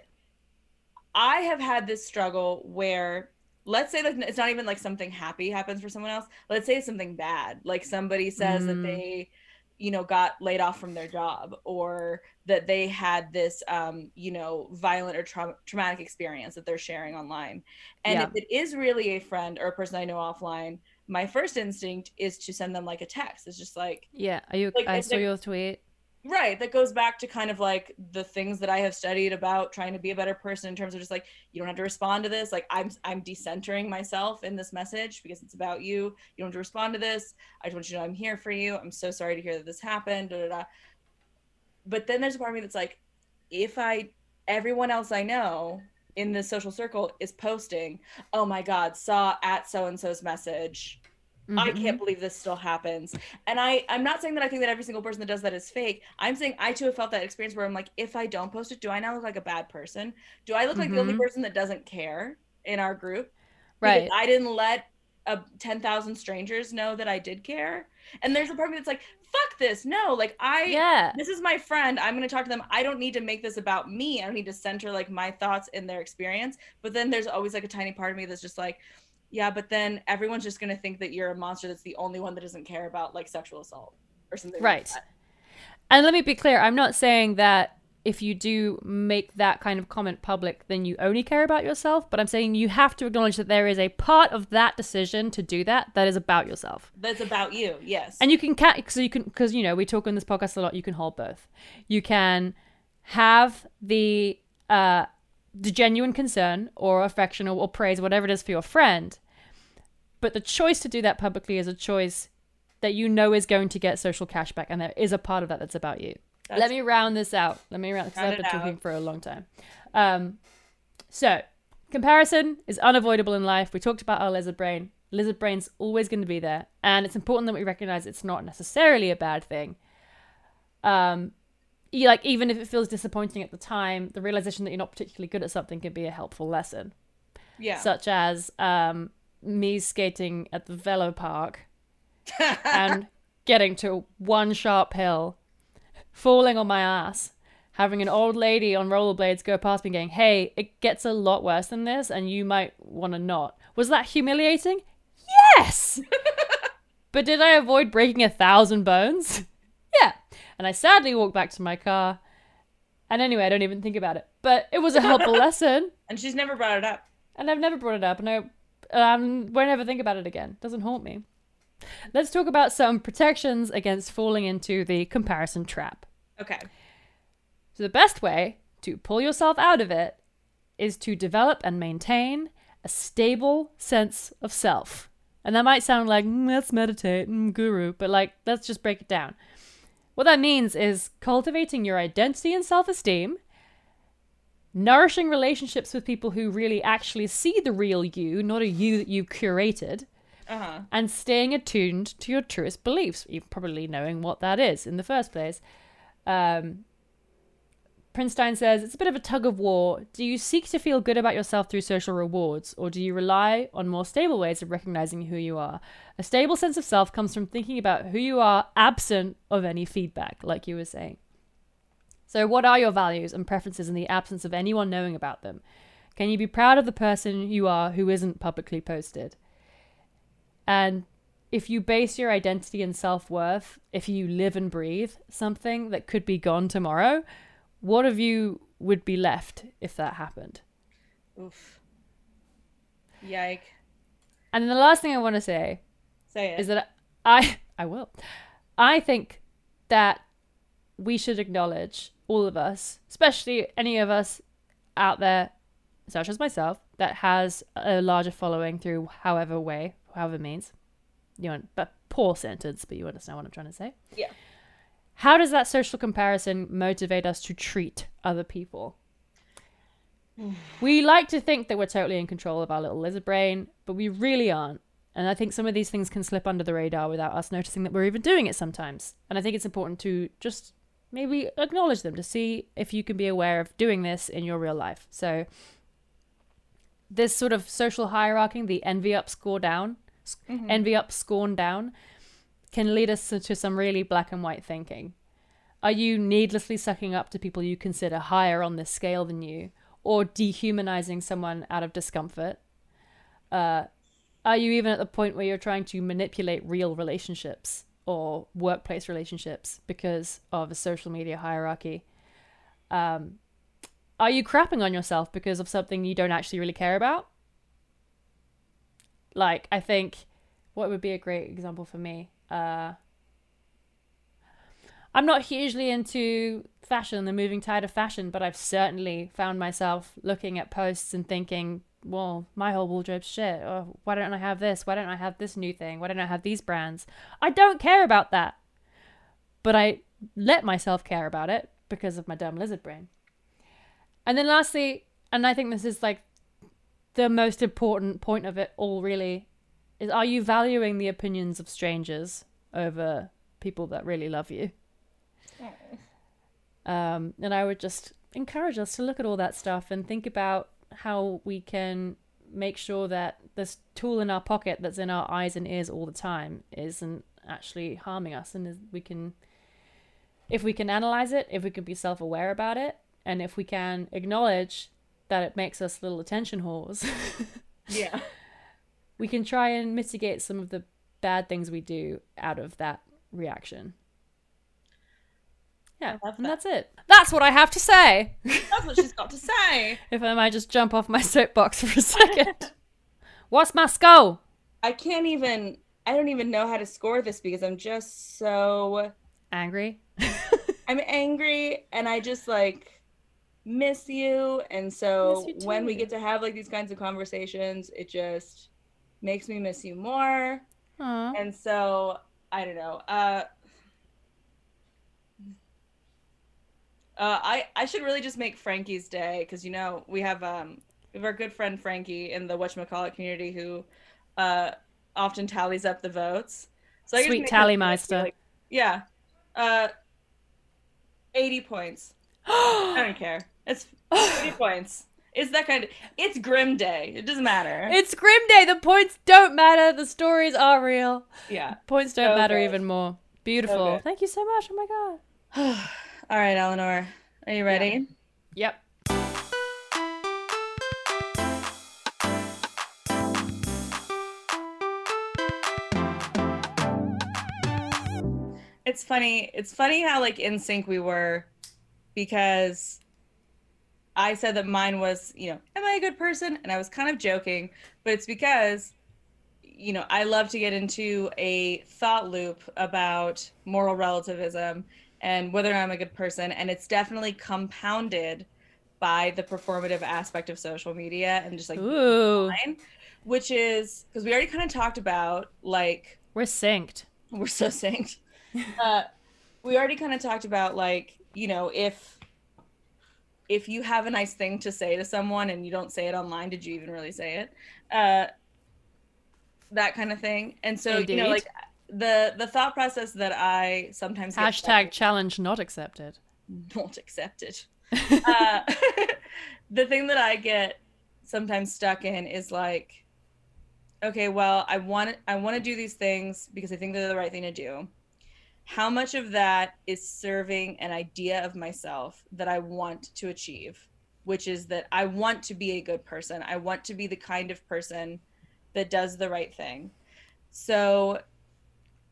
I have had this struggle where, let's say, like, it's not even like something happy happens for someone else. Let's say it's something bad. Like, somebody says that Mm. they, you know, got laid off from their job or that they had this, um, you know, violent or trau- traumatic experience that they're sharing online. And Yeah. if it is really a friend or a person I know offline, my first instinct is to send them like a text. It's just like, yeah. Are you? Like, I saw your tweet. right. That goes back to kind of like the things that I have studied about trying to be a better person in terms of just like you don't have to respond to this. Like I'm I'm decentering myself in this message because it's about you. You don't have to respond to this. I just want you to know I'm here for you. I'm so sorry to hear that this happened. Da, da, da. But then there's a part of me that's like, if I everyone else I know in the social circle is posting, oh my God, saw at so and so's message. I Mhm. can't believe this still happens. And I, I'm not saying that I think that every single person that does that is fake. I'm saying I too have felt that experience where I'm like, if I don't post it, do I now look like a bad person? Do I look like the only Mhm. person that doesn't care in our group? Because Right. I didn't let uh, 10,000 strangers know that I did care. And there's a part of me that's like, fuck this. No, like I, Yeah. this is my friend. I'm going to talk to them. I don't need to make this about me. I don't need to center like my thoughts in their experience. But then there's always like a tiny part of me that's just like, yeah, but then everyone's just going to think that you're a monster that's the only one that doesn't care about like sexual assault or something. Right. Like that. And let me be clear. I'm not saying that if you do make that kind of comment public, then you only care about yourself. But I'm saying you have to acknowledge that there is a part of that decision to do that that is about yourself. That's about you. Yes. And you can ca- so you can because you know we talk on this podcast a lot. You can hold both. You can have the uh the genuine concern or affection or, or praise, whatever it is for your friend, but the choice to do that publicly is a choice that you know is going to get social cashback, and there is a part of that that's about you. That's- Let me round this out. Let me round because I've been it talking for a long time. Um, so comparison is unavoidable in life. We talked about our lizard brain. Lizard brain's always going to be there, and it's important that we recognize it's not necessarily a bad thing. Um, like even if it feels disappointing at the time, the realization that you're not particularly good at something can be a helpful lesson yeah. such as um, me skating at the velo park and getting to one sharp hill, falling on my ass, having an old lady on rollerblades go past me going, Hey, it gets a lot worse than this, and you might want to not. Was that humiliating? Yes! but did I avoid breaking a thousand bones? yeah. And I sadly walked back to my car. And anyway, I don't even think about it. But it was a helpful lesson. and she's never brought it up. And I've never brought it up, and I um, won't ever think about it again. Doesn't haunt me. Let's talk about some protections against falling into the comparison trap. Okay. So, the best way to pull yourself out of it is to develop and maintain a stable sense of self. And that might sound like, mm, let's meditate, mm, guru, but like, let's just break it down. What that means is cultivating your identity and self esteem, nourishing relationships with people who really actually see the real you, not a you that you curated, Uh huh. and staying attuned to your truest beliefs, you probably knowing what that is in the first place. Um, Prinstein says it's a bit of a tug of war. Do you seek to feel good about yourself through social rewards, or do you rely on more stable ways of recognizing who you are? A stable sense of self comes from thinking about who you are absent of any feedback, like you were saying. So, what are your values and preferences in the absence of anyone knowing about them? Can you be proud of the person you are who isn't publicly posted? And if you base your identity and self worth, if you live and breathe something that could be gone tomorrow, what of you would be left if that happened? Oof. Yike. And then the last thing I want to say Say it. is that I I will. I think that we should acknowledge all of us, especially any of us out there, such as myself, that has a larger following through however way, however means. You know, but poor sentence, but you understand what I'm trying to say. Yeah. How does that social comparison motivate us to treat other people? we like to think that we're totally in control of our little lizard brain, but we really aren't. And I think some of these things can slip under the radar without us noticing that we're even doing it sometimes. And I think it's important to just maybe acknowledge them to see if you can be aware of doing this in your real life. So, this sort of social hierarchy, the envy up, score down, s- envy up, scorn down, can lead us to, to some really black and white thinking. Are you needlessly sucking up to people you consider higher on this scale than you, or dehumanizing someone out of discomfort? Uh, are you even at the point where you're trying to manipulate real relationships or workplace relationships because of a social media hierarchy? Um, are you crapping on yourself because of something you don't actually really care about? Like, I think what would be a great example for me? Uh, I'm not hugely into fashion, the moving tide of fashion, but I've certainly found myself looking at posts and thinking, well, my whole wardrobe's shit. Oh, why don't I have this? Why don't I have this new thing? Why don't I have these brands? I don't care about that. But I let myself care about it because of my dumb lizard brain. And then lastly, and I think this is like the most important point of it all really, is are you valuing the opinions of strangers over people that really love you? Um, and I would just encourage us to look at all that stuff and think about how we can make sure that this tool in our pocket that's in our eyes and ears all the time isn't actually harming us and we can if we can analyze it if we can be self-aware about it and if we can acknowledge that it makes us little attention whores Yeah. we can try and mitigate some of the bad things we do out of that reaction yeah love and that's it that's what i have to say That's what she's got to say. if I might just jump off my soapbox for a second. What's my skull? I can't even. I don't even know how to score this because I'm just so. Angry. I'm angry and I just like miss you. And so you when we get to have like these kinds of conversations, it just makes me miss you more. Aw. And so I don't know. Uh, uh, I I should really just make Frankie's day because you know we have um we have our good friend Frankie in the whatchamacallit community who uh often tallies up the votes. So I Sweet tally meister. like- yeah, uh, eighty points. I don't care. It's eighty points. It's that kind of. It's Grim Day. It doesn't matter. It's Grim Day. The points don't matter. The stories are real. yeah. Points don't So matter good. even more. Beautiful. good. Thank you so much. Oh my god. All right, Eleanor. Are you ready? Yep. It's funny. It's funny how like in sync we were because I said that mine was, you know, am I a good person? And I was kind of joking, but it's because you know, I love to get into a thought loop about moral relativism and whether I'm a good person and it's definitely compounded by the performative aspect of social media and just like which is because we already kind of talked about like We're synced. we're so synced. uh, we already kind of talked about like you know if if you have a nice thing to say to someone and you don't say it online, did you even really say it? Uh, that kind of thing. And so you know like the the thought process that I sometimes Hashtag challenge not accepted. not accepted. uh, the thing that I get sometimes stuck in is like, okay, well, I want I want to do these things because I think they're the right thing to do. How much of that is serving an idea of myself that I want to achieve, which is that I want to be a good person. I want to be the kind of person that does the right thing. So,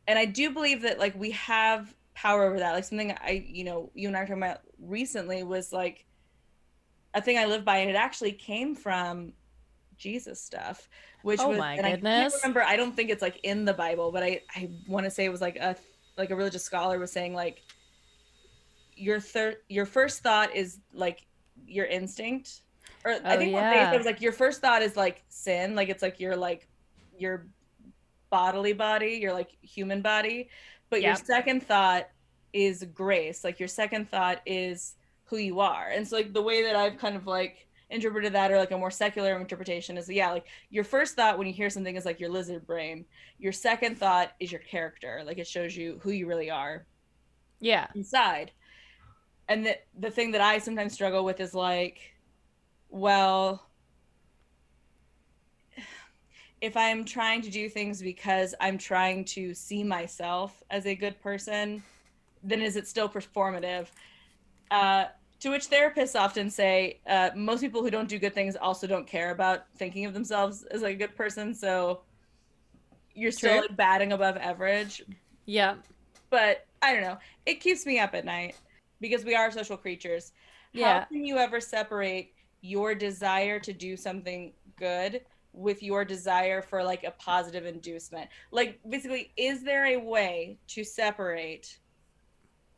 and I do believe that like we have power over that. Like something I, you know, you and I were talking about recently was like a thing I live by, and it actually came from Jesus stuff, which Oh was my and I can't remember. I don't think it's like in the Bible, but I I want to say it was like a like a religious scholar was saying like your third your first thought is like your instinct, or I Oh, think what they yeah. said was like your first thought is like sin, like it's like your like your bodily body, your like human body, but your second thought is grace. Like your second thought is who you are. And so like the way that I've kind of like interpreted that or like a more secular interpretation is yeah, like your first thought when you hear something is like your lizard brain. Your second thought is your character. Like it shows you who you really are Yeah. inside. And the the thing that I sometimes struggle with is like, well, if I'm trying to do things because I'm trying to see myself as a good person, then is it still performative? Uh, to which therapists often say, uh, most people who don't do good things also don't care about thinking of themselves as like a good person. So you're still like batting above average, Yeah. but I don't know. It keeps me up at night because we are social creatures. Yeah. How can you ever separate your desire to do something good with your desire for like a positive inducement? Like basically, is there a way to separate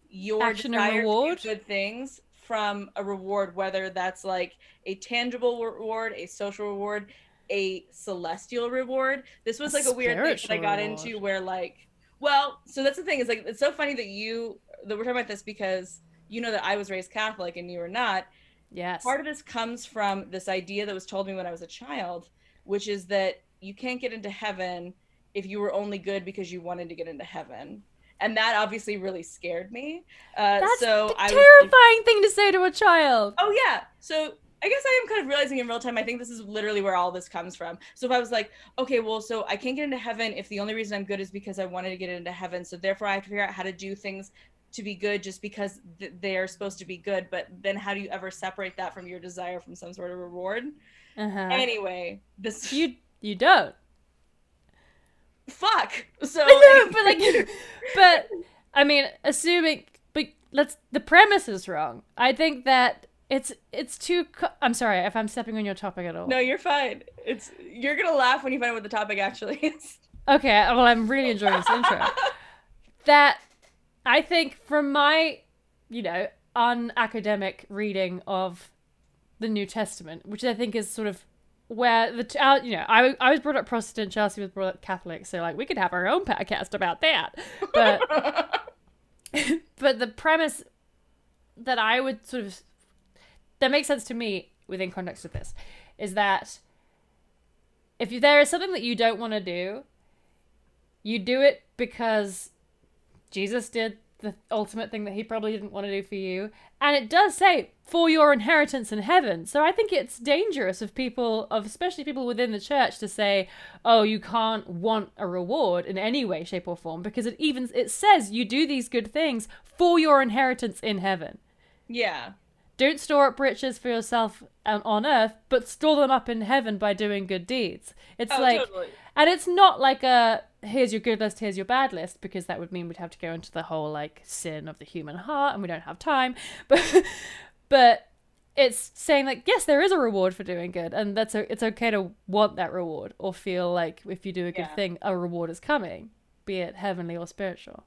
your Action and desire reward? to do good things from a reward, whether that's like a tangible reward, a social reward, a celestial reward? This was like a weird thing that I got reward. into where like well, so that's the thing is like it's so funny that you that we're talking about this because you know that I was raised Catholic and you were not. Yes. Part of this comes from this idea that was told me when I was a child, which is that you can't get into heaven if you were only good because you wanted to get into heaven. And that obviously really scared me. Uh, That's so a was terrifying thing to say to a child. Oh yeah. So I guess I am kind of realizing in real time. I think this is literally where all this comes from. So if I was like, okay, well, so I can't get into heaven if the only reason I'm good is because I wanted to get into heaven. So therefore, I have to figure out how to do things to be good just because th- they're supposed to be good. But then, how do you ever separate that from your desire from some sort of reward? Uh-huh. Anyway, this You you don't. Fuck. So I know, but like, but I mean, assuming, but let's. The premise is wrong. I think that it's it's too. Co- I'm sorry if I'm stepping on your topic at all. no, you're fine. It's you're gonna laugh when you find out what the topic actually is. Okay, well, I'm really enjoying this intro. That I think from my, you know, unacademic reading of the New Testament, which I think is sort of where the, uh, you know, I, I was brought up Protestant, Chelsea was brought up Catholic, so like we could have our own podcast about that. But but the premise that I would sort of that makes sense to me within context of this is that if you, there is something that you don't want to do, you do it because Jesus did the ultimate thing that he probably didn't want to do for you. And it does say for your inheritance in heaven. So I think it's dangerous of people of especially people within the church to say, "Oh, you can't want a reward in any way shape or form" because it even it says you do these good things for your inheritance in heaven. yeah. Don't store up riches for yourself um, on earth, but store them up in heaven by doing good deeds. It's Oh, like totally. and it's not like a here's your good list, here's your bad list, because that would mean we'd have to go into the whole like sin of the human heart, and we don't have time. But but it's saying like yes, there is a reward for doing good, and that's a, it's okay to want that reward or feel like if you do a good Yeah. thing, a reward is coming, be it heavenly or spiritual.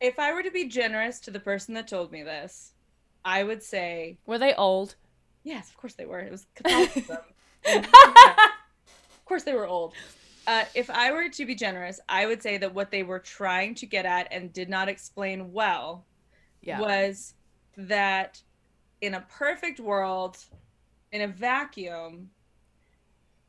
If I were to be generous to the person that told me this, I would say Were they old? Yes, of course they were. It was Catholicism. Of course they were old. Uh, if I were to be generous, I would say that what they were trying to get at and did not explain well Yeah. was that in a perfect world, in a vacuum,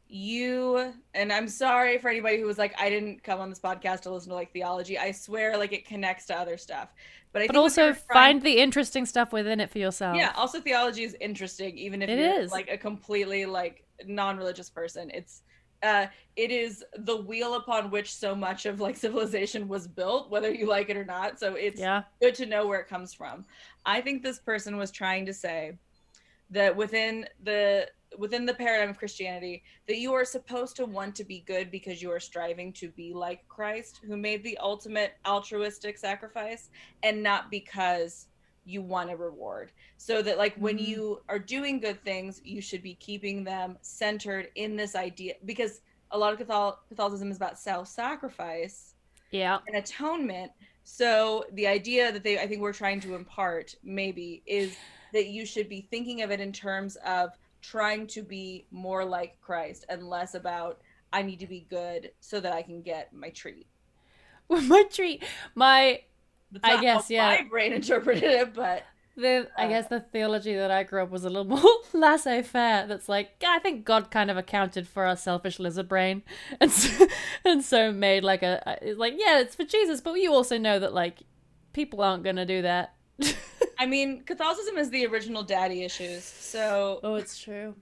you and I'm sorry for anybody who was like, I didn't come on this podcast to listen to like theology. I swear, like it connects to other stuff. But I But think also find the interesting stuff within it for yourself. yeah also theology is interesting even if It you're is. like a completely like non-religious person it's uh, it is the wheel upon which so much of like civilization was built, whether you like it or not. So it's Yeah. good to know where it comes from. I think this person was trying to say that within the within the paradigm of Christianity, that you are supposed to want to be good because you are striving to be like Christ, who made the ultimate altruistic sacrifice, and not because you want a reward. So that like when Mhm. you are doing good things, you should be keeping them centered in this idea because a lot of Cathol- Catholicism is about self-sacrifice Yeah. and atonement. So the idea that they I think we're trying to impart maybe is that you should be thinking of it in terms of trying to be more like Christ and less about I need to be good so that I can get my treat. my treat, my I guess, yeah. My brain interpreted it, but the I Uh, guess the theology that I grew up was a little more laissez-faire. That's like I think God kind of accounted for our selfish lizard brain, and so, and so made like a like yeah, it's for Jesus, but you also know that like people aren't gonna do that. I mean, Catholicism is the original daddy issues. So oh, it's true.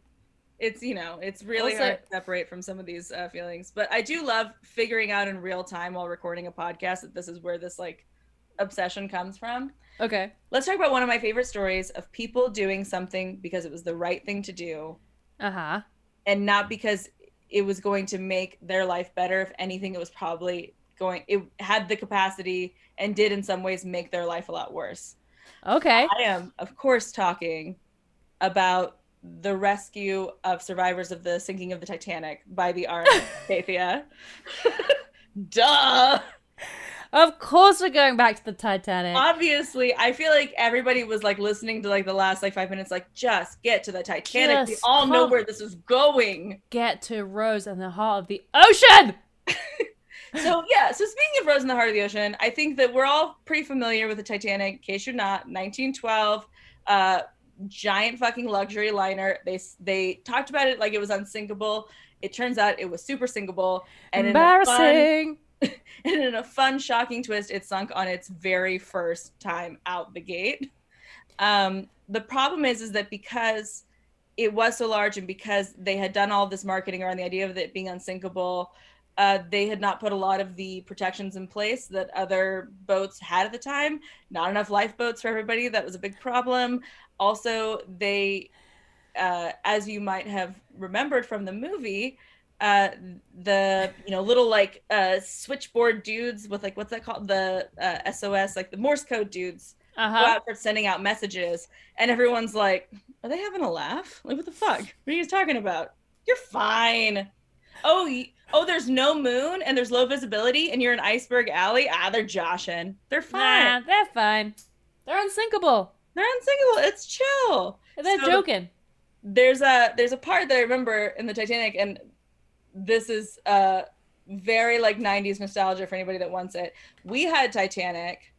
it's you know it's really Also- hard to separate from some of these uh, feelings but i do love figuring out in real time while recording a podcast that this is where this like obsession comes from Okay. let's talk about one of my favorite stories of people doing something because it was the right thing to do Uh huh. and not because it was going to make their life better if anything it was probably going it had the capacity and did in some ways make their life a lot worse Okay. I am, of course, talking about the rescue of survivors of the sinking of the Titanic by the RMS. Duh. Of course, we're going back to the Titanic. Obviously, I feel like everybody was like listening to like the last like five minutes, like just get to the Titanic. we Just all know where this is going. Get to Rose and the heart of the ocean. So yeah, so speaking of Rose in the Heart of the Ocean, I think that we're all pretty familiar with the Titanic. In case you're not, 1912, uh, giant fucking luxury liner. They they talked about it like it was unsinkable. It turns out it was super sinkable. And in a fun, Embarrassing. and in a fun, shocking twist, it sunk on its very first time out the gate. Um, the problem is, is that because it was so large and because they had done all this marketing around the idea of it being unsinkable, uh, they had not put a lot of the protections in place that other boats had at the time. Not enough lifeboats for everybody. That was a big problem. Also, they, uh, as you might have remembered from the movie, uh, the you know little like uh, switchboard dudes with like what's that called the uh, SOS like the Morse code dudes Uh go out for sending out messages, and everyone's like, "Are they having a laugh? Like what the fuck? What are you guys talking about? You're fine." Oh, y- oh, there's no moon and there's low visibility, and you're in Iceberg Alley. Ah, they're joshing. They're fine. Nah, they're fine. They're unsinkable. They're unsinkable. It's chill. They're So- joking. there's a there's a part that I remember in the Titanic, and this is uh very like 90s nostalgia for anybody that wants it. We had Titanic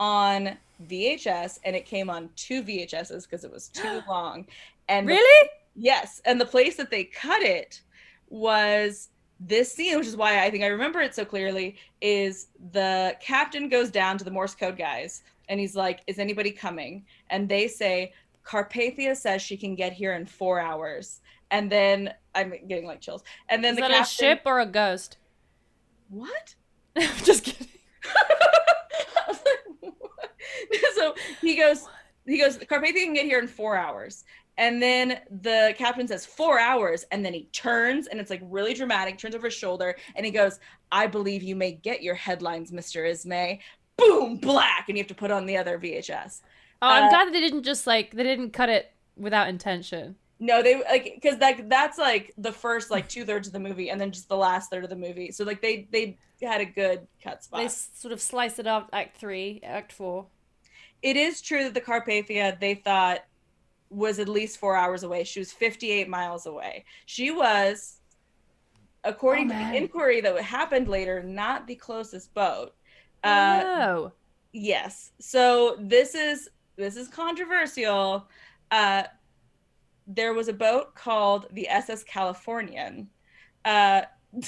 on VHS, and it came on two VHSs because it was too long. And the- Really? yes, and the place that they cut it was this scene, which is why I think I remember it so clearly. Is the captain goes down to the Morse code guys, and he's like, "Is anybody coming?" And they say, Carpathia says she can get here in four hours. And then I'm getting like chills. And then Is the that captain, a ship or a ghost? What? Just kidding. I was like, what? so he goes, he goes, Carpathia can get here in four hours. And then the captain says four hours, and then he turns, and it's like really dramatic. Turns over his shoulder, and he goes, "I believe you may get your headlines, Mister Ismay." Boom, black, and you have to put on the other VHS. Oh, I'm Uh, glad that they didn't just like they didn't cut it without intention. No, they like because like that's like the first like two thirds of the movie, and then just the last third of the movie. So like they they had a good cut spot. They sort of sliced it up. Act three, Act four. it is true that the Carpathia they thought was at least four hours away. She was 58 miles away. She was, according Oh, to the inquiry that happened later, not the closest boat. Oh, Uh, no. Yes. So this is this is controversial. Uh, there was a boat called the SS Californian, uh,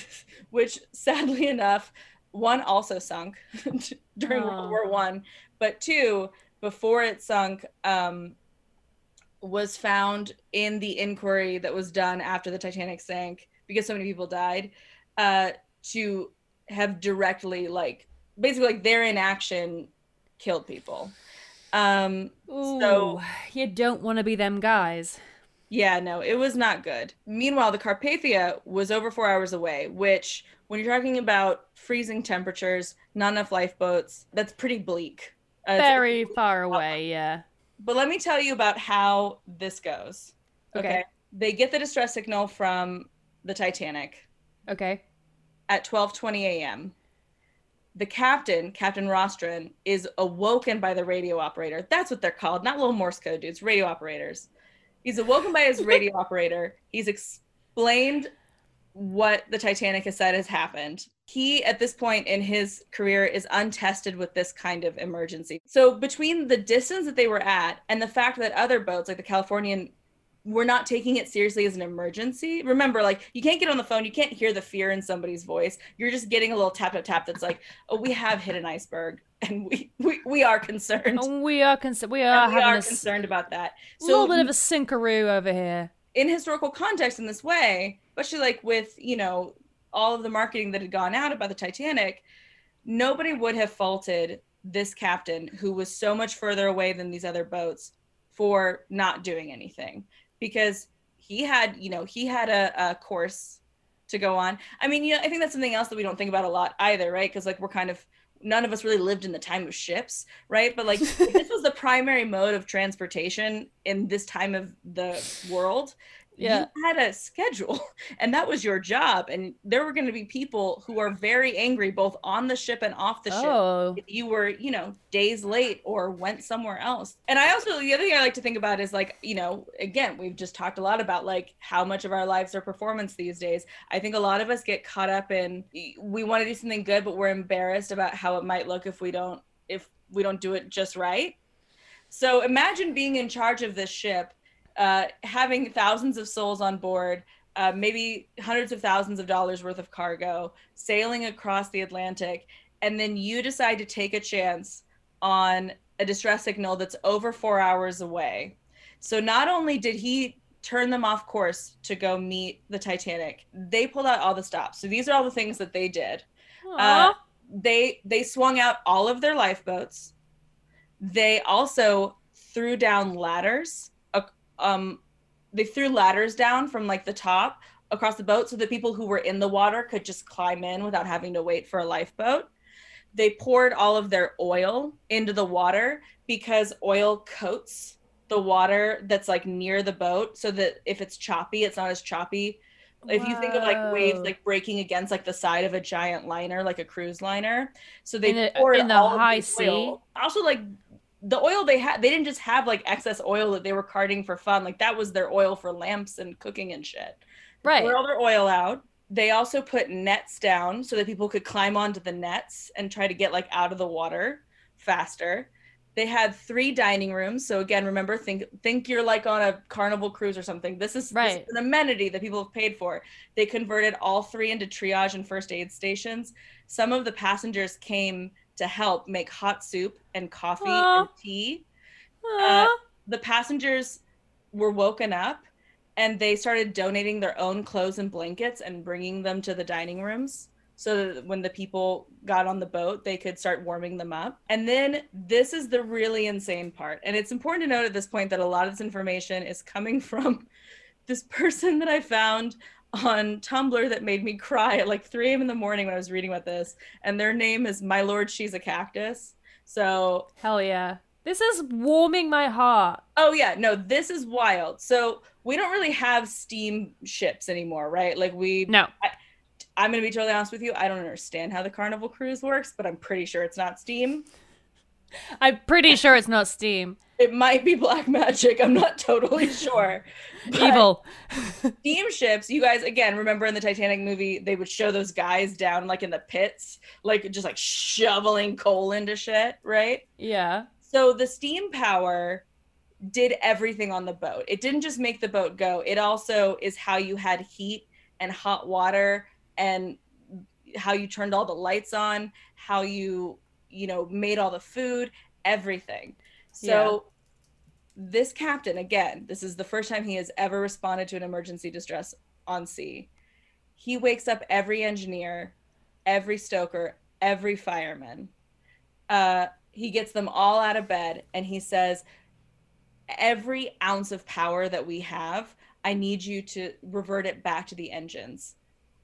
which sadly enough, one also sunk during Oh. World War One, but two before it sunk. Um, was found in the inquiry that was done after the Titanic sank because so many people died, uh, to have directly like basically like their inaction killed people. Um, Ooh, so you don't want to be them guys. Yeah, no, it was not good. Meanwhile, the Carpathia was over four hours away, which, when you're talking about freezing temperatures, not enough lifeboats, that's pretty bleak. Uh, Very far away, yeah. But let me tell you about how this goes. Okay. They get the distress signal from the Titanic Okay. at 12:20 a.m. The captain, Captain Rostron, is awoken by the radio operator. That's what they're called, not little Morse code dudes, radio operators. He's awoken by his radio operator. He's explained what the Titanic has said has happened. He, at this point in his career, is untested with this kind of emergency. So, between the distance that they were at and the fact that other boats, like the Californian, were not taking it seriously as an emergency. Remember, like, you can't get on the phone, you can't hear the fear in somebody's voice. You're just getting a little tap, tap, tap that's like, oh, we have hit an iceberg and we, we, we are concerned. Oh, we are concerned. we are And we are a concerned about that. A little bit of a sinkaroo over here. in historical context in this way, especially like with, you know, all of the marketing that had gone out about the Titanic, nobody would have faulted this captain who was so much further away than these other boats for not doing anything because he had, you know, he had a, a course to go on. I mean, you know, I think that's something else that we don't think about a lot either, right? Because like we're kind of none of us really lived in the time of ships, right? But like this was the primary mode of transportation in this time of the world. Yeah. You had a schedule and that was your job. And there were going to be people who are very angry both on the ship and off the ship Oh. if you were, you know, days late or went somewhere else. And I also, the other thing I like to think about is like, you know, again, we've just talked a lot about like how much of our lives are performance these days. I think a lot of us get caught up in we want to do something good, but we're embarrassed about how it might look if we don't, if we don't do it just right. So imagine being in charge of this ship, uh, having thousands of souls on board, uh, maybe hundreds of thousands of dollars worth of cargo, sailing across the Atlantic, and then you decide to take a chance on a distress signal that's over four hours away. So not only did he turn them off course to go meet the Titanic, they pulled out all the stops. So these are all the things that they did Aw. they they swung out all of their lifeboats. They also threw down ladders. Um, they threw ladders down from like the top across the boat so that people who were in the water could just climb in without having to wait for a lifeboat. They poured all of their oil into the water because oil coats the water that's like near the boat so that if it's choppy, it's not as choppy if you think of like waves like breaking against like the side of a giant liner like a cruise liner so they In the- poured in the high oil. also like the oil they had they didn't just have like excess oil that they were carting for fun. Like that was their oil for lamps and cooking and shit. Right. poured all their oil out. They also put nets down so that people could climb onto the nets and try to get like out of the water faster. They had three dining rooms. So again remember think think you're like on a carnival cruise or something. This is, this Right. is an amenity that people have paid for. They converted all three into triage and first aid stations. Some of the passengers came to help make hot soup and coffee Aw. and tea uh, Aw. the passengers were woken up and they started donating their own clothes and blankets and bringing them to the dining rooms so that when the people got on the boat they could start warming them up and then this is the really insane part and it's important to note at this point that a lot of this information is coming from this person that i found on tumblr that made me cry at like 3 a.m in the morning when i was reading about this and their name is my lord she's a cactus so Hell yeah. This is warming my heart. Oh yeah, no, this is wild. So we don't really have steam ships anymore, right? Like we No. I'm gonna be totally honest with you, I don't understand how the carnival cruise works, but I'm pretty sure it's not steam. I'm pretty sure it's not steam. It might be black magic, I'm not totally sure. But Evil. steam ships, you guys again remember in the Titanic movie, they would show those guys down like in the pits, like just like shoveling coal into shit, right? Yeah. So the steam power did everything on the boat. It didn't just make the boat go, it also is how you had heat and hot water and how you turned all the lights on, how you, you know, made all the food, everything. So this captain, again, this is the first time he has ever responded to an emergency distress on sea. he wakes up every engineer, every stoker, every fireman. Uh, he gets them all out of bed and he says, Every ounce of power that we have, I need you to revert it back to the engines.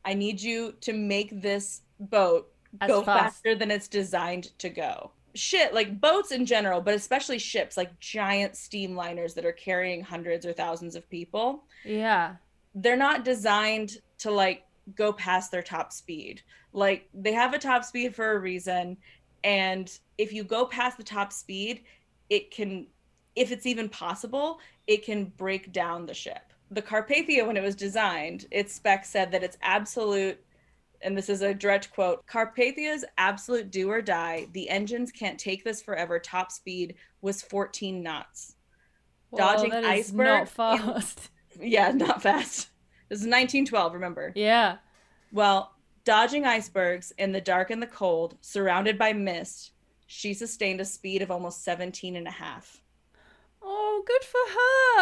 I need you to make this boat As go fast. faster than it's designed to go. Shit, like boats in general, but especially ships, like giant steamliners that are carrying hundreds or thousands of people Yeah. they're not designed to like go past their top speed. Like they have a top speed for a reason and if you go past the top speed, it can if it's even possible, it can break down the ship. The Carpathia when it was designed, its spec said that it's absolute and this is a direct quote Carpathia's absolute do or die. The engines can't take this forever. Top speed was 14 knots. Dodging Whoa, is iceberg Not in- fast. Yeah, not fast. This is 1912, remember? yeah. Well, dodging icebergs in the dark and the cold, surrounded by mist, she sustained a speed of almost 17 and a half. Oh, good for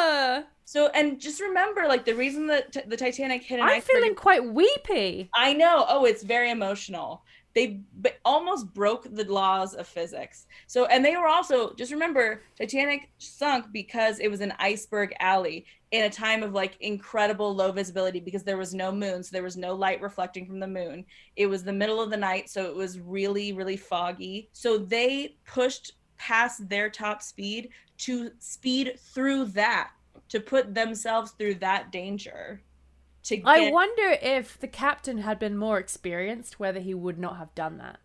her. So, and just remember, like, the reason that t- the Titanic hit an iceberg. I'm iceberg. feeling quite weepy. I know. Oh, it's very emotional. They b- almost broke the laws of physics. So, and they were also, just remember, Titanic sunk because it was an iceberg alley in a time of like incredible low visibility because there was no moon. So, there was no light reflecting from the moon. It was the middle of the night. So, it was really, really foggy. So, they pushed past their top speed to speed through that, to put themselves through that danger. To get, I wonder if the captain had been more experienced, whether he would not have done that.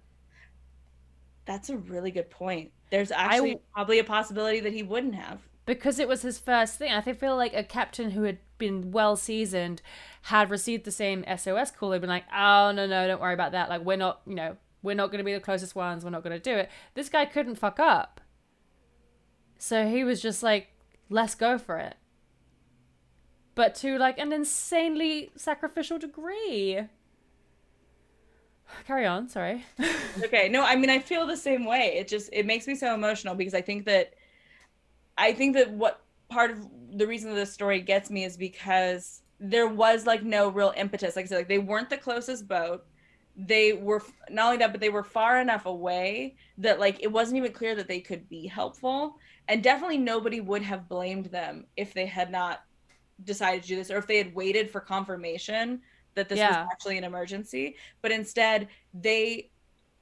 That's a really good point. There's actually w- probably a possibility that he wouldn't have. because it was his first thing. I think feel like a captain who had been well seasoned had received the same SOS call. They'd been like, "Oh no, no, don't worry about that. Like we're not, you know, we're not going to be the closest ones. We're not going to do it." This guy couldn't fuck up, so he was just like, "Let's go for it." But to like an insanely sacrificial degree. Carry on. Sorry. Okay, no, I mean I feel the same way. It just it makes me so emotional because I think that I think that what part of the reason that this story gets me is because there was like no real impetus. Like I said, like they weren't the closest boat. They were not only that, but they were far enough away that like it wasn't even clear that they could be helpful. And definitely nobody would have blamed them if they had not decided to do this or if they had waited for confirmation that this Yeah. was actually an emergency. But instead, they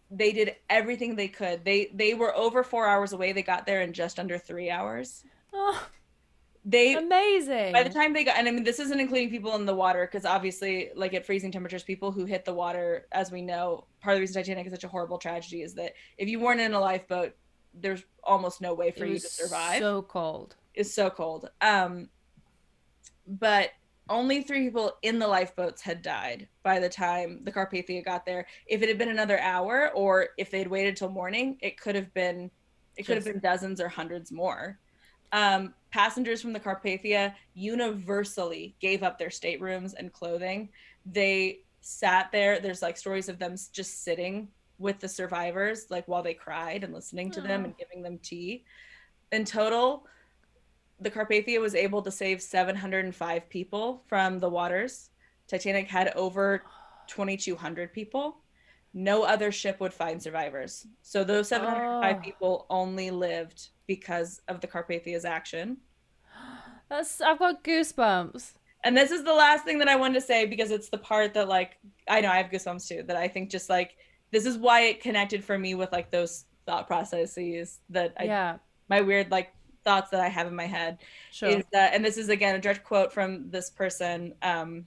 they did everything they could. They they were over four hours away. They got there in just under three hours. oh, They amazing. by the time they got, and I mean this isn't including people in the water because obviously, like at freezing temperatures, people who hit the water, as we know, part of the reason Titanic is such a horrible tragedy is that if you weren't in a lifeboat, there's almost no way for you to survive. so cold. It's so cold. Um, but only three people in the lifeboats had died by the time the Carpathia got there. If it had been another hour, or if they'd waited till morning, it could have been it could have been dozens or hundreds more. Um, passengers from the Carpathia universally gave up their staterooms and clothing. They sat there. There's like stories of them just sitting with the survivors, like while they cried and listening to them and giving them tea. In total, the Carpathia was able to save 705 people from the waters. Titanic had over 2,200 people. No other ship would find survivors. So those 705 Oh. people only lived because of the Carpathia's action. That's I've got goosebumps. And this is the last thing that I wanted to say because it's the part that like I know I have goosebumps too. That I think just like this is why it connected for me with like those thought processes that I yeah, my weird like thoughts that I have in my head. sure. is that and this is again a direct quote from this person um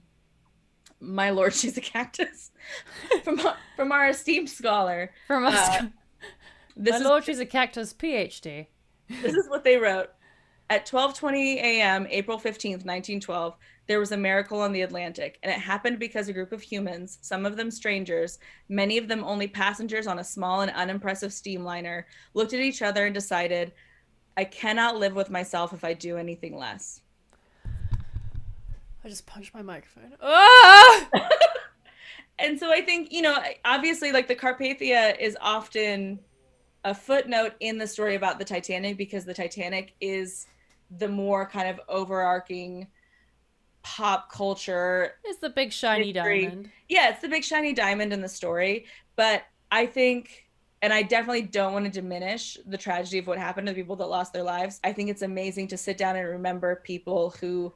my lord she's a cactus from from our esteemed scholar From us. uh, this My is lord, she's a cactus PhD. this is what they wrote at 12:20 a.m. April 15th 1912 there was a miracle on the Atlantic and it happened because a group of humans some of them strangers many of them only passengers on a small and unimpressive steamliner looked at each other and decided I cannot live with myself if I do anything less I just punched my microphone. Ah! and so I think, you know, obviously, like the Carpathia is often a footnote in the story about the Titanic because the Titanic is the more kind of overarching pop culture. It's the big shiny History. diamond. Yeah, it's the big shiny diamond in the story, but I think and I definitely don't want to diminish the tragedy of what happened to the people that lost their lives. I think it's amazing to sit down and remember people who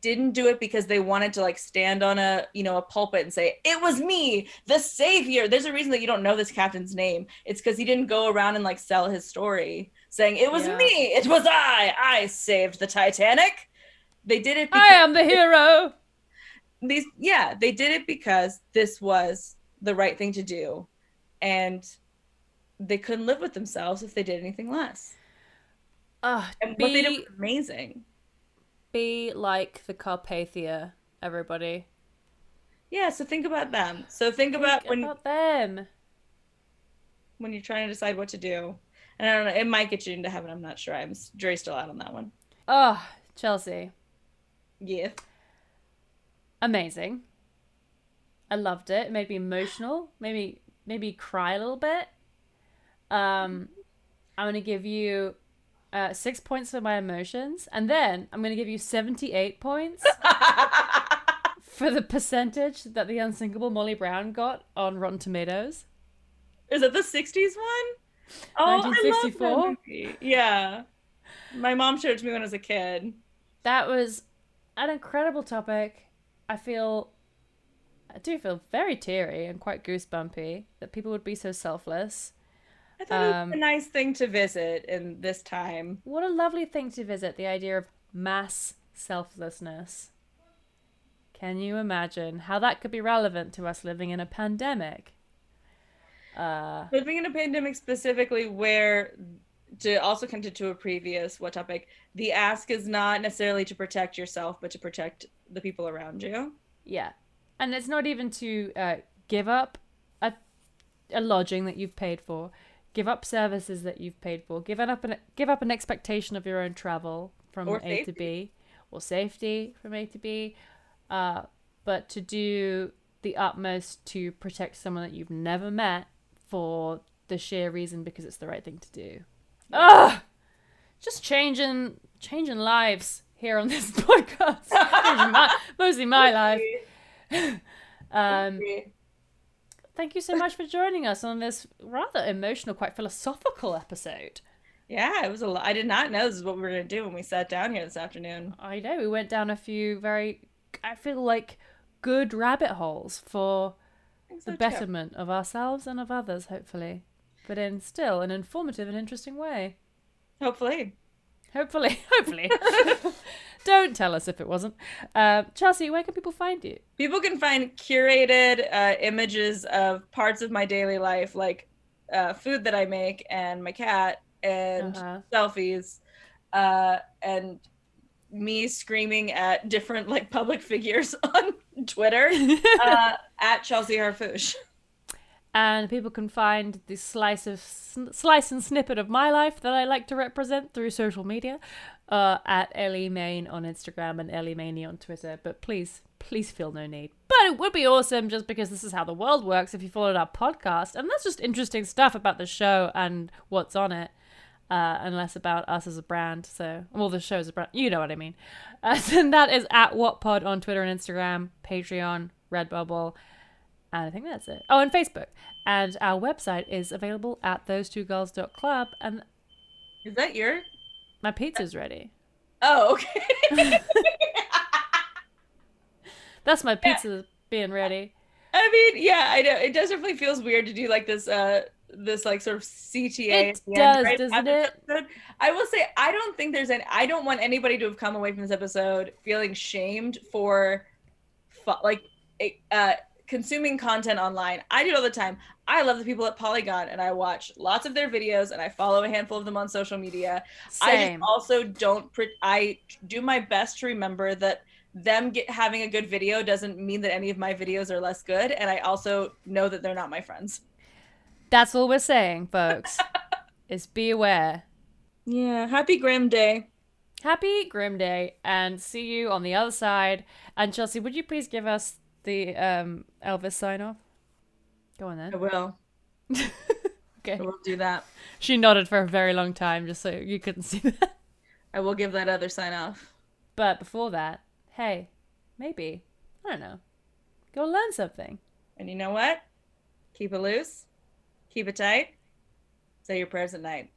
didn't do it because they wanted to like stand on a you know a pulpit and say it was me the savior there's a reason that you don't know this captain's name it's because he didn't go around and like sell his story saying it was Yeah. me it was i i saved the titanic they did it I am the hero. these yeah they did it because this was the right thing to do and they couldn't live with themselves if they did anything less Ugh, and what they did be, was amazing be like the Carpathia, everybody. yeah so think about them so think about Think when about them. when you're trying to decide what to do and i don't know it might get you into heaven i'm not sure i'm jury's still out on that one Oh, Chelsea. Yeah Amazing. I loved it. It made me emotional. Maybe maybe cry a little bit. Um I'm gonna give you uh, six points for my emotions, and then I'm gonna give you 78 points for the percentage that the unsinkable Molly Brown got on Rotten Tomatoes. is it the 60s one? Oh, I love that movie. Yeah. My mom showed it to me when I was a kid. That was an incredible topic. I feel, I do feel very teary and quite goosebumpy that people would be so selfless. I thought it Um, was a nice thing to visit in this time. What a lovely thing to visit the idea of mass selflessness. Can you imagine how that could be relevant to us living in a pandemic? Uh, Living in a pandemic specifically where to also come to, to a previous what topic, the ask is not necessarily to protect yourself, but to protect the people around you. yeah. And it's not even to uh, give up a, a lodging that you've paid for, give up services that you've paid for, give up an, give up an expectation of your own travel from Or A to. B, or safety from A to B, uh, but to do the utmost to protect someone that you've never met for the sheer reason because it's the right thing to do. Ugh! Just changing changing lives here on this podcast. My, mostly my life. Um, thank you so much for joining us on this rather emotional, quite philosophical episode. yeah, it was a lot. I did not know this is what we were going to do when we sat down here this afternoon. I know we went down a few very, I feel like, good rabbit holes for the so, too. betterment of ourselves and of others, hopefully. But in still an informative and interesting way. Hopefully. Hopefully, hopefully. Don't tell us if it wasn't. Uh, Chelsea, where can people find you? People can find curated uh, images of parts of my daily life, like uh, food that I make and my cat, and Uh-huh. selfies, uh, and me screaming at different like public figures on Twitter uh, at Chelsea Harfouche. And people can find the slice of slice and snippet of my life that I like to represent through social media uh, at Ellie Main on Instagram and Ellie Maney on Twitter. But please, please feel no need. But it would be awesome just because this is how the world works if you followed our podcast, and that's just interesting stuff about the show and what's on it. Uh, and less about us as a brand. So, well, the show's a brand. You know what I mean. Uh, and that is at WhatPod on Twitter and Instagram, Patreon, Redbubble, and I think that's it. Oh, and Facebook. And our website is available at those two girls.club. And Is that your? my pizza's ready. Oh, okay. That's my pizza being ready. I mean, yeah, I know. It does definitely feels weird to do like this, uh, this like sort of CTA. It does, end, doesn't it? episode. I will say, I don't think there's any. I don't want anybody to have come away from this episode feeling shamed for, like, uh, consuming content online. I do it all the time. I love the people at Polygon, and I watch lots of their videos, and I follow a handful of them on social media. I Same. just also don't. Pre- I do my best to remember that them get having a good video doesn't mean that any of my videos are less good, and I also know that they're not my friends. That's all we're saying, folks. is be aware. Yeah. Happy Grim Day. Happy Grim Day and see you on the other side. And Chelsea, would you please give us the um, Elvis sign off? Go on then. I will. Okay. I will do that. She nodded for a very long time just so you couldn't see that. I will give that other sign off. But before that, hey, maybe, I don't know, go learn something. And you know what? Keep it loose, keep it tight, say your prayers at night.